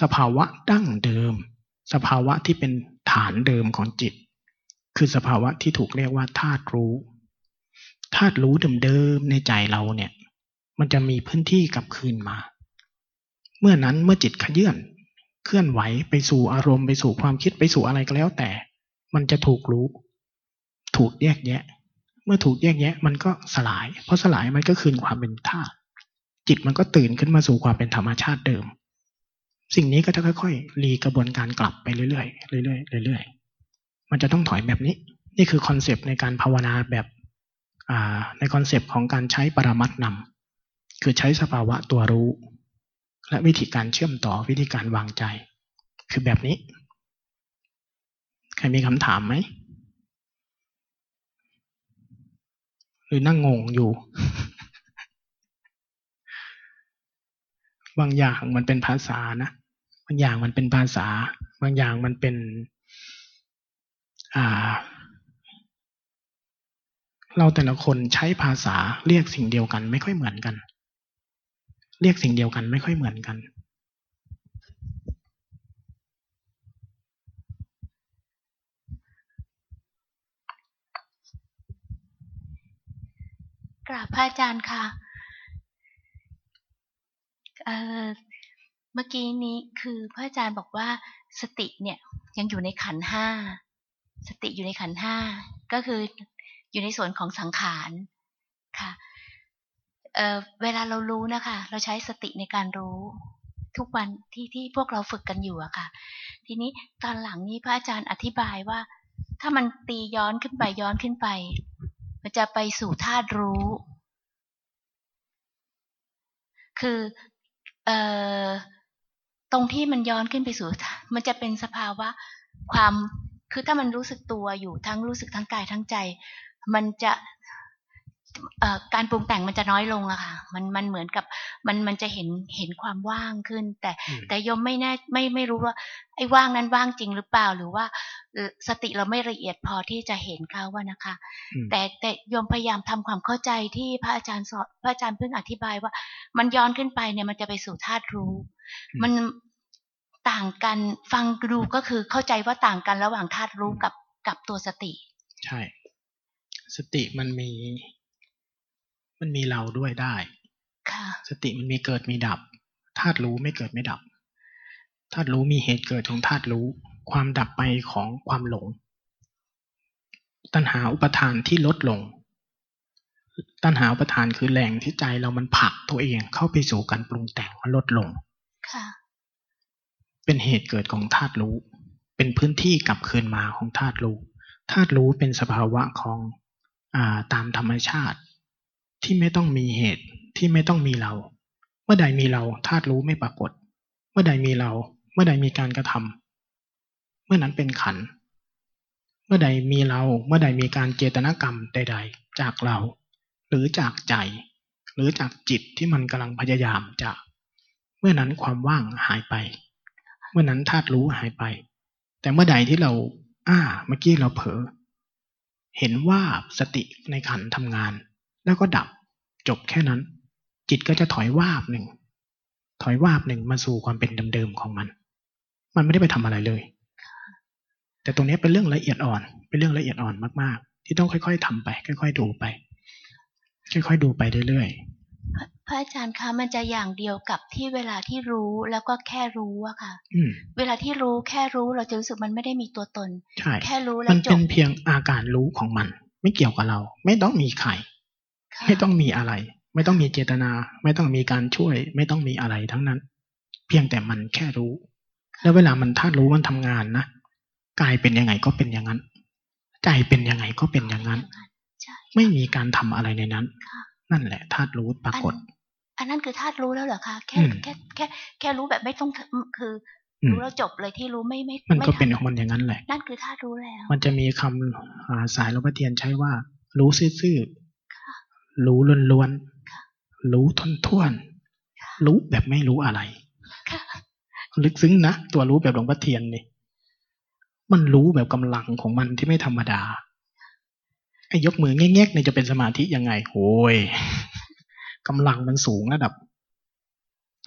สภาวะดั้งเดิม สภาวะที่เป็นฐานเดิมของจิต คือสภาวะที่ถูกเรียกว่าธาตุรู้ธาตุรู้เดิมๆในใจเราเนี่ย มันจะมีพื้นที่กลับคืนมา เมื่อนั้นเมื่อจิตเขยื้อนเคลื่อนไหวไปสู่อารมณ์ไปสู่ความคิดไปสู่อะไรก็แล้วแต่ มันจะถูกรู้ ถูกแยกแยะ เมื่อถูกแยกแยะ มันก็สลาย เพราะสลายมันก็คืนความเป็นธาตุจิตมันก็ตื่นขึ้นมาสู่ความเป็นธรรมชาติเดิม สิ่งนี้ก็จะค่อยๆรีกระบวนการกลับไปเรื่อยๆเรื่อยๆเรื่อยๆ มันจะต้องถอยแบบนี้ นี่คือคอนเซปต์ในการภาวนาแบบในคอนเซปต์ของการใช้ปรมัตถ์ำคือใช้สภาวะตัวรู้ และวิธีการเชื่อมต่อวิธีการวางใจ คือแบบนี้ ใครมีคำถามไหม หรือนั่งงงอยู่ บางอย่างมันเป็นภาษานะ บางอย่างมันเป็นภาษา บางอย่างมันเป็น เราแต่ละคนใช้ภาษาเรียกสิ่งเดียวกัน ไม่ค่อยเหมือนกัน เรียกสิ่งเดียวกันไม่ค่อยเหมือนกัน กราบพระอาจารย์ค่ะเเมื่อกี้นี้คือพระอาจารย์บอกว่าสติเนี่ยยังอยู่ในขันห้า สติอยู่ในขันห้าก็คืออยู่ในส่วนของสังขารค่ะเเวลาเรารู้นะคะ เราใช้สติในการรู้ทุกวันที่ที่พวกเราฝึกกันอยู่อะค่ะ ทีนี้ตอนหลังนี้พระอาจารย์อธิบายว่า ถ้ามันตีย้อนขึ้นไปย้อนขึ้นไป มันจะไปสู่ธาตุรู้ คือเอ่อตรงที่มันย้อนขึ้นไปสู่ มันจะเป็นสภาวะความ คือถ้ามันรู้สึกตัวอยู่ทั้งรู้สึกทั้งกายทั้งใจ มันจะการปรุงแต่งมันจะน้อยลงอะค่ะ มันมันเหมือนกับมันมันจะเห็นเห็นความว่างขึ้น แต่แต่ยมไม่แน่ไม่ไม่รู้ว่า ไอ้ว่างนั้นว่างจริงหรือเปล่าหรือว่าสติเราไม่ละเอียดพอที่จะเห็นเขาว่านะคะ แต่แต่ยมพยายามทำความเข้าใจที่พระอาจารย์สอนพระอาจารย์เพิ่งอธิบายว่า มันย้อนขึ้นไปเนี่ยมันจะไปสู่ธาตุรู้ มัน ต่างกันฟังดูก็คือเข้าใจว่าต่างกันระหว่างธาตุรู้กับกับตัวสติ ใช่ สติมันมี มันมีเราด้วยได้ ค่ะ สติมันมีเกิดมีดับธาตุรู้ไม่เกิดไม่ดับธาตุรู้มีเหตุเกิดของธาตุรู้ ความดับไปของความหลง ตัณหาอุปทานที่ลดลง ตัณหาอุปทานคือแหล่งที่ใจเรามันผลักตัวเองเข้าไปสู่การปรุงแต่งมันลดลงค่ะ เป็นเหตุเกิดของธาตุรู้ เป็นพื้นที่กลับคืนมาของธาตุรู้ธาตุรู้เป็นสภาวะของตามธรรมชาติ ที่ไม่ต้องมีเหตุที่ไม่ต้องมีเรา เมื่อใดมีเราธาตุรู้ไม่ปรากฏ เมื่อใดมีเรา เมื่อใดมีการกระทำเมื่อนั้นเป็นขัน เมื่อใดมีเรา เมื่อใดมีการเจตนากรรมใด ๆ จากเรา หรือจากใจ หรือจากจิตที่มันกำลังพยายามจะ เมื่อนั้นความว่างหายไป เมื่อนั้นธาตุรู้หายไป แต่เมื่อใดที่เราอ้าเมื่อกี้เราเผลอเห็นว่าสติในขันทำงาน แล้วก็ดับจบแค่นั้น จิตก็จะถอยวาบหนึ่ง ถอยวาบหนึ่งมาสู่ความเป็นเดิมๆของมัน มันไม่ได้ไปทำอะไรเลย แต่ตรงนี้เป็นเรื่องละเอียดอ่อน เป็นเรื่องละเอียดอ่อนมากๆ ที่ต้องค่อย ๆทำไป ค่อย ๆ ดูไป ค่อย ๆ ดูไปเรื่อยๆ ระอาจารย์คะมันจะอย่างเดียวกับที่เวลาที่รู้แล้วก็แค่รู้อะค่ะเวลาที่รู้แค่รู้เราจะรู้สึกมันไม่ได้มีตัวตนใช่แค่รู้แล้วจบมันเป็นเพียงอาการรู้ของมัน ไม่เกี่ยวกับเรา ไม่ต้องมีใครไม่ต้องมีอะไร ไม่ต้องมีเจตนา ไม่ต้องมีการช่วย ไม่ต้องมีอะไรทั้งนั้น เพียงแต่มันแค่รู้ แล้วเวลามันถ้ารู้มันทำงานนะกายเป็นยังไงก็เป็นอย่างนั้น ใจเป็นยังไงก็เป็นอย่างนั้น ไม่มีการทำอะไรในนั้น นั่นแหละธาตุรู้ปรากฏ อันนั้นคือธาตุรู้แล้วเหรอคะแค่แค่แค่แค่รู้แบบไม่ต้องคือรู้แล้วจบเลยที่รู้ไม่ไม่มันก็เป็นของมันอย่างนั้นแหละนั่นคือธาตุรู้แล้ว มันจะมีคำสายหลวงพ่อเทียนใช้ว่า รู้ซื่อๆรู้ล้วนๆรู้ทนท่วนรู้แบบไม่รู้อะไรลึกซึ้งนะตัวรู้แบบหลวงพ่อเทียนนี่มันรู้แบบกำลังของมันที่ไม่ธรรมดาไอ้ยกมือแง่ๆนี่จะเป็นสมาธิยังไงโอ้ย กำลังมันสูงระดับ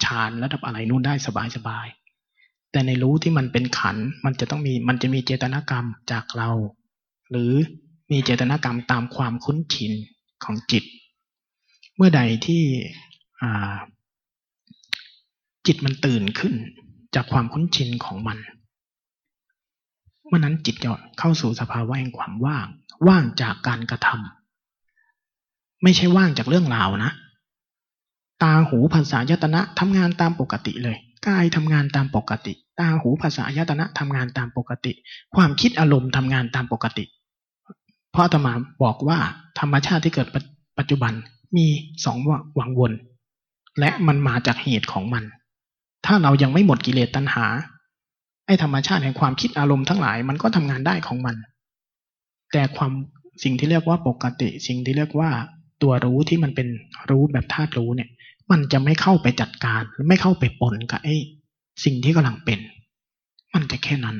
ฌานระดับอะไรนู่นได้สบายๆแต่ในรู้ที่มันเป็นขันมันจะต้องมีมันจะมีเจตนากรรมจากเรา หรือมีเจตนากรรมตามความคุ้นชินของจิต เมื่อใดที่จิตมันตื่นขึ้นจากความคุ้นชินของมันเมื่อนั้นจิตจะเข้าสู่สภาวะแห่งความว่าง ว่างจากการกระทำไม่ใช่ว่างจากเรื่องราวนะ ตาหูภาษายตนะทำงานตามปกติเลยกายทำงานตามปกติ ตาหูภาษาอายตนะทำงานตามปกติ ความคิดอารมณ์ทำงานตามปกติ เพราะอาตมาบอกว่าธรรมชาติที่เกิดปัจจุบันมีสองวังวน และมันมาจากเหตุของมัน ถ้าเรายังไม่หมดกิเลสตัณหาไอ้ธรรมชาติแห่งความคิดอารมณ์ทั้งหลายมันก็ทำงานได้ของมัน แต่ความสิ่งที่เรียกว่าปกติ สิ่งที่เรียกว่าตัวรู้ที่มันเป็นรู้แบบธาตุรู้เนี่ย มันจะไม่เข้าไปจัดการไม่เข้าไปปนกับไอ้สิ่งที่กำลังเป็น มันจะแค่นั้น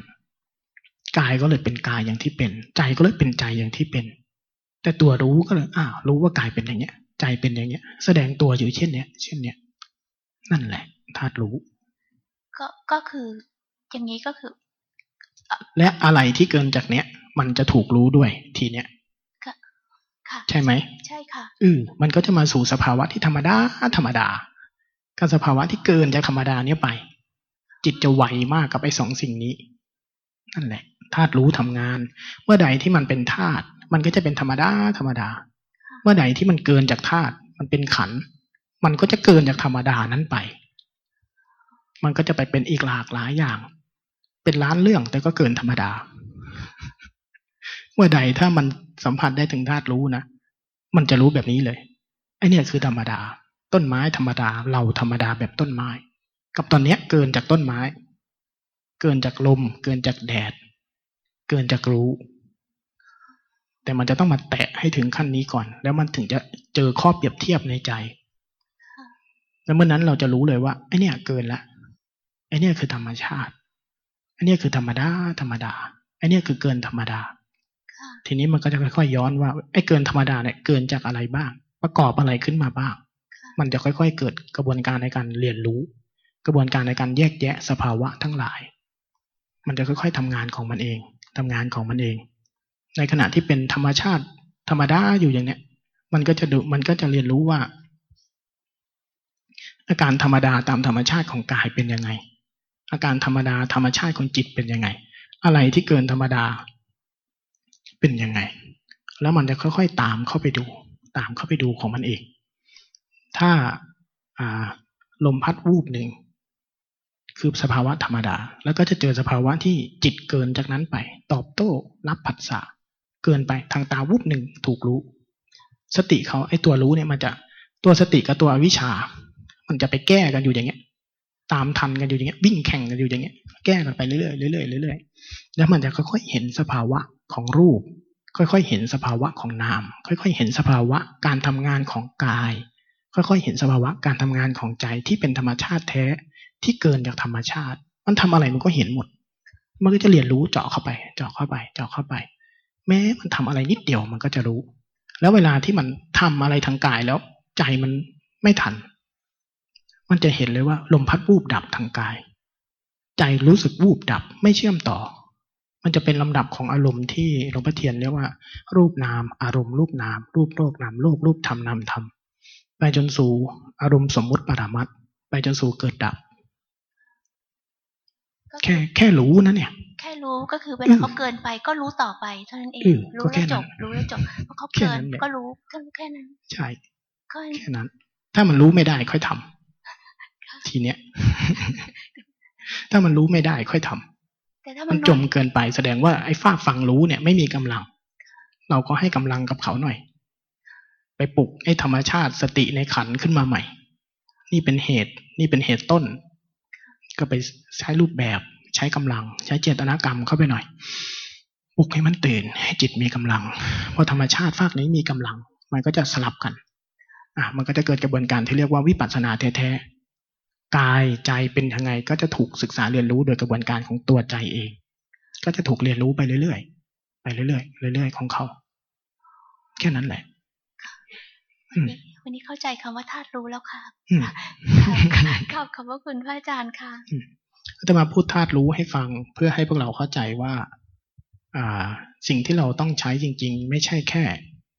กายก็เลยเป็นกายอย่างที่เป็น ใจก็เลยเป็นใจอย่างที่เป็น แต่ตัวรู้ก็เลยอ้าวรู้ว่ากายเป็นอย่างเงี้ย ใจเป็นอย่างเงี้ย แสดงตัวอยู่เช่นเนี้ย เช่นเนี้ย นั่นแหละธาตุรู้ ก็ก็คืออย่างนี้ก็คือ และอะไรที่เกินจากเนี้ย มันจะถูกรู้ด้วยทีเนี้ยค่ะ ใช่ไหมใช่ค่ะอือมันก็จะมาสู่สภาวะที่ธรรมดาธรรมดากับสภาวะที่เกินจากธรรมดาเนี้ยไป จิตจะไวมากกับไอ้สองสิ่งนี้ นั่นแหละธาตุรู้ทำงาน เมื่อใดที่มันเป็นธาตุมันก็จะเป็นธรรมดาธรรมดา เมื่อใดที่มันเกินจากธาตุมันเป็นขัน มันก็จะเกินจากธรรมดานั้นไป มันก็จะไปเป็นอีกหลากหลายอย่าง เป็นล้านเรื่องแต่ก็เกินธรรมดา เมื่อใดถ้ามัน สัมผัสได้ถึงธาตุรู้นะมันจะรู้แบบนี้เลยไอเนี่ยคือธรรมดา ต้นไม้ธรรมดา เราธรรมดาแบบต้นไม้ กับตอนเนี้ยเกินจากต้นไม้ เกินจากลม เกินจากแดด เกินจากรู้ แต่มันจะต้องมาแตะให้ถึงขั้นนี้ก่อน แล้วมันถึงจะเจอข้อเปรียบเทียบในใจแล้วเมื่อนั้นเราจะรู้เลยว่าไอเนี่ยเกินละไอเนี่ยคือธรรมชาติไอเนี่ยคือธรรมดาธรรมดาไอเนี่ยคือเกินธรรมดา ทีนี้มันก็จะค่อยๆย้อนว่าไอ้เกินธรรมดาเนี่ยเกินจากอะไรบ้าง ประกอบอะไรขึ้นมาบ้าง มันจะค่อยๆเกิดกระบวนการในการเรียนรู้ กระบวนการในการแยกแยะสภาวะทั้งหลาย มันจะค่อยๆทำงานของมันเองทำงานของมันเอง ในขณะที่เป็นธรรมชาติธรรมดาอยู่อย่างเนี้ย มันก็จะดูมันก็จะเรียนรู้ว่า อาการธรรมดาตามธรรมชาติของกายเป็นยังไง อาการธรรมดาธรรมชาติของจิตเป็นยังไง อะไรที่เกินธรรมดา เป็นยังไง แล้วมันจะค่อยๆตามเข้าไปดู ตามเข้าไปดูของมันเอง ถ้าลมพัดวูบหนึ่งคือสภาวะธรรมดา แล้วก็จะเจอสภาวะที่จิตเกินจากนั้นไป ตอบโต้รับผัสสะเกินไปทางตาวูบหนึ่งถูกรู้ สติเขาไอ้ตัวรู้เนี่ยมันจะตัวสติกับตัวอวิชา มันจะไปแก้กันอยู่อย่างเงี้ย ตามทันกันอยู่อย่างเงี้ยวิ่งแข่งกันอยู่อย่างเงี้ย แก้กันไปเรื่อยๆเรื่อยๆเรื่อยๆแล้วมันจะค่อยๆเห็นสภาวะ ของรูป ค่อยๆ เห็นสภาวะของนาม ค่อยๆ เห็นสภาวะการทำงานของกาย ค่อยๆ เห็นสภาวะการทำงานของใจที่เป็นธรรมชาติแท้ที่เกินจากธรรมชาติ มันทำอะไรมันก็เห็นหมด มันก็จะเรียนรู้เจาะเข้าไป เจาะเข้าไป เจาะเข้าไป แม้มันทำอะไรนิดเดียวมันก็จะรู้ แล้วเวลาที่มันทำอะไรทางกายแล้ว ใจมันไม่ทัน มันจะเห็นเลยว่าลมพัดวูบดับทางกาย ใจรู้สึกวูบดับไม่เชื่อมต่อ มันจะเป็นลำดับของอารมณ์ที่หลวงพ่อเทียนเรียกว่า รูปนาม อารมณ์รูปนาม รูปโลกนามโลกรูปธรรมนามธรรมไปจนสู่อารมณ์สมมุติปรามัดไปจนสู่เกิดดับ แค่แค่รู้นะเนี่ย แค่รู้ก็คือเวลาเขาเกินไปก็รู้ต่อไปเท่านั้นเองอืมรู้ก็แค่แล้วจนั้บนรู้แล้วจบเพราะเขาแค่เกินนั้นแหละก็รู้ก็แค่นั้น ใช่ก็แค่นั้น ถ้ามันรู้ไม่ได้ค่อยทำทีเนี้ย ถ้ามันรู้ไม่ได้ค่อยทำ แต่ถ้ามันจมเกินไปแสดงว่าไอ้ฝ้าฟังรู้เนี่ยไม่มีกำลัง เราก็ให้กำลังกับเขาหน่อย ไปปลุกไอ้ธรรมชาติสติในขันขึ้นมาใหม่ นี่เป็นเหตุ นี่เป็นเหตุต้น ก็ไปใช้รูปแบบ ใช้กำลัง ใช้เจตนากรรมเข้าไปหน่อยปลุกให้มันตื่น ให้จิตมีกำลังพอธรรมชาติฝากนี้มีกำลัง มันก็จะสลับกันอะมันก็จะเกิดกระบวนการที่เรียกว่าวิปัสสนาแท้ๆ กายใจเป็นยังไงก็จะถูกศึกษาเรียนรู้โดยกระบวนการของตัวใจเอง ก็จะถูกเรียนรู้ไปเรื่อยๆไปเรื่อยๆเรื่อยๆของเขา แค่นั้นแหละอืมวันนี้เข้าใจคำว่าธาตุรู้แล้วค่ะอืมขอบขอบพระคุณพระอาจารย์ค่ะก็จะมาพูดธาตุรู้ให้ฟังเพื่อให้พวกเราเข้าใจว่า อ่า สิ่งที่เราต้องใช้จริง ๆ ไม่ใช่แค่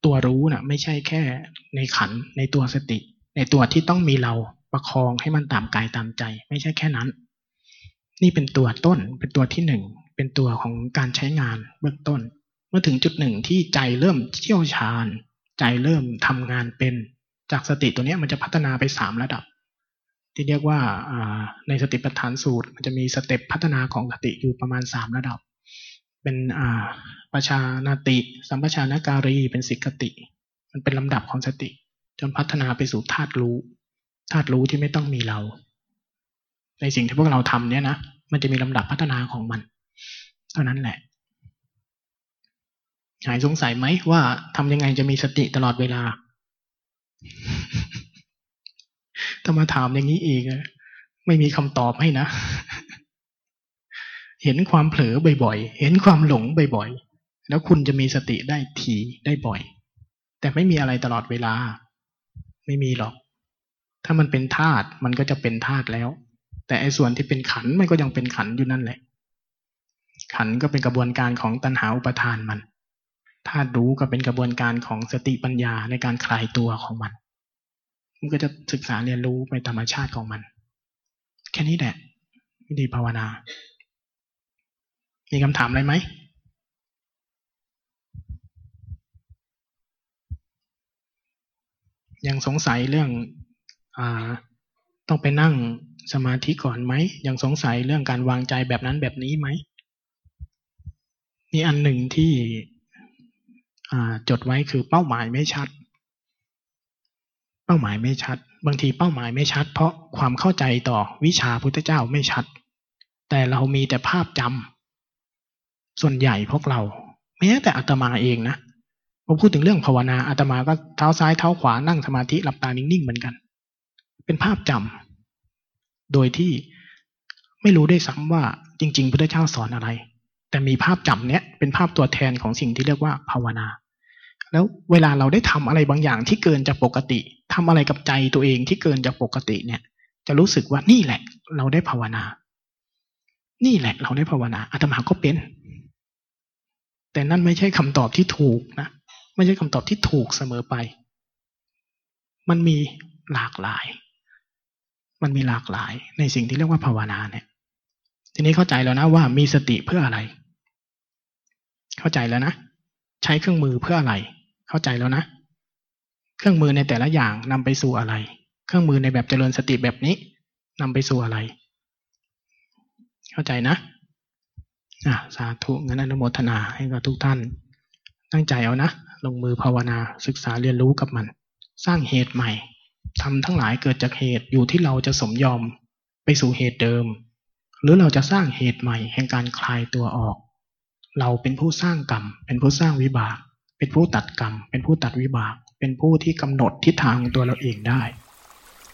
ตัวรู้นะไม่ใช่แค่ในขันในตัวสติ ในตัวที่ต้องมีเราประคองให้มันตามกายตามใจ ไม่ใช่แค่นั้น นี่เป็นตัวต้นเป็นตัวที่หนึ่งเป็นตัวของการใช้งานเบื้องต้น เมื่อถึงจุดหนึ่งที่ใจเริ่มเชี่ยวชาญ ใจเริ่มทำงานเป็นจากสติตัวนี้มันจะพัฒนาไปสามระดับ ที่เรียกว่าในสติปัฏฐานสูตร มันจะมีสเต็ปพัฒนาของสติอยู่ประมาณสามระดับ เป็นประชานาติ สัมปชานาการีเป็นสิกติ มันเป็นลำดับของสติ จนพัฒนาไปสู่ธาตุรู้ ธาตุรู้ที่ไม่ต้องมีเรา ในสิ่งที่พวกเราทำเนี่ยนะมันจะมีลำดับพัฒนาของมัน เท่านั้นแหละ หายสงสัยไหมว่าทำยังไงจะมีสติตลอดเวลาถ้ามาถามอย่างนี้อีกไม่มีคำตอบให้นะ เห็นความเผลอบ่อยๆ เห็นความหลงบ่อยๆ แล้วคุณจะมีสติได้ทีได้บ่อย แต่ไม่มีอะไรตลอดเวลา ไม่มีหรอก ถ้ามันเป็นธาตุมันก็จะเป็นธาตุแล้ว แต่ไอ้ส่วนที่เป็นขันมันก็ยังเป็นขันอยู่นั่นแหละ ขันก็เป็นกระบวนการของตัณหาอุปทานมันธาตุรู้ก็เป็นกระบวนการของสติปัญญาในการคลายตัวของมัน มันก็จะศึกษาเรียนรู้ไปธรรมชาติของมัน แค่นี้แหละวิธีภาวนา มีคำถามอะไรไหมยังสงสัยเรื่อง ต้องไปนั่งสมาธิก่อนไหมยังสงสัยเรื่องการวางใจแบบนั้นแบบนี้ไหมมีอันหนึ่งที่จดไว้คือเป้าหมายไม่ชัด เป้าหมายไม่ชัด บางทีเป้าหมายไม่ชัด เพราะความเข้าใจต่อวิชาพุทธเจ้าไม่ชัด แต่เรามีแต่ภาพจำส่วนใหญ่พวกเราแม้แต่อาตมาเองนะพอพูดถึงเรื่องภาวนาอาตมาก็เท้าซ้ายเท้าขวานั่งสมาธิหลับตานิ่งๆเหมือนกัน เป็นภาพจำโดยที่ไม่รู้ได้ซ้ำว่าจริง ๆพุทธเจ้าสอนอะไร แต่มีภาพจำเนี้ยเป็นภาพตัวแทนของสิ่งที่เรียกว่าภาวนา แล้วเวลาเราได้ทำอะไรบางอย่างที่เกินจากปกติทำอะไรกับใจตัวเองที่เกินจากปกติเนี่ย จะรู้สึกว่านี่แหละ เราได้ภาวนา นี่แหละ เราได้ภาวนาอาตมาก็เป็น แต่นั่นไม่ใช่คำตอบที่ถูกนะไม่ใช่คำตอบที่ถูกเสมอไป มันมีหลากหลาย มันมีหลากหลายในสิ่งที่เรียกว่าภาวนาเนี่ย ทีนี้เข้าใจแล้วนะว่ามีสติเพื่ออะไร เข้าใจแล้วนะ ใช้เครื่องมือเพื่ออะไร เข้าใจแล้วนะ เครื่องมือในแต่ละอย่างนำไปสู่อะไร เครื่องมือในแบบเจริญสติแบบนี้นำไปสู่อะไร เข้าใจนะอะสาธุงั้นอนุโมทนาให้กับทุกท่าน ตั้งใจเอานะ ลงมือภาวนาศึกษาเรียนรู้กับมัน สร้างเหตุใหม่ ทำทั้งหลายเกิดจากเหตุอยู่ที่เราจะสมยอมไปสู่เหตุเดิม หรือเราจะสร้างเหตุใหม่แห่งการคลายตัวออก เราเป็นผู้สร้างกรรม เป็นผู้สร้างวิบาก เป็นผู้ตัดกรรม เป็นผู้ตัดวิบาก เป็นผู้ที่กำหนดทิศทางตัวเราเองได้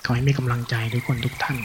ขอให้มีกำลังใจทุกคนทุกท่าน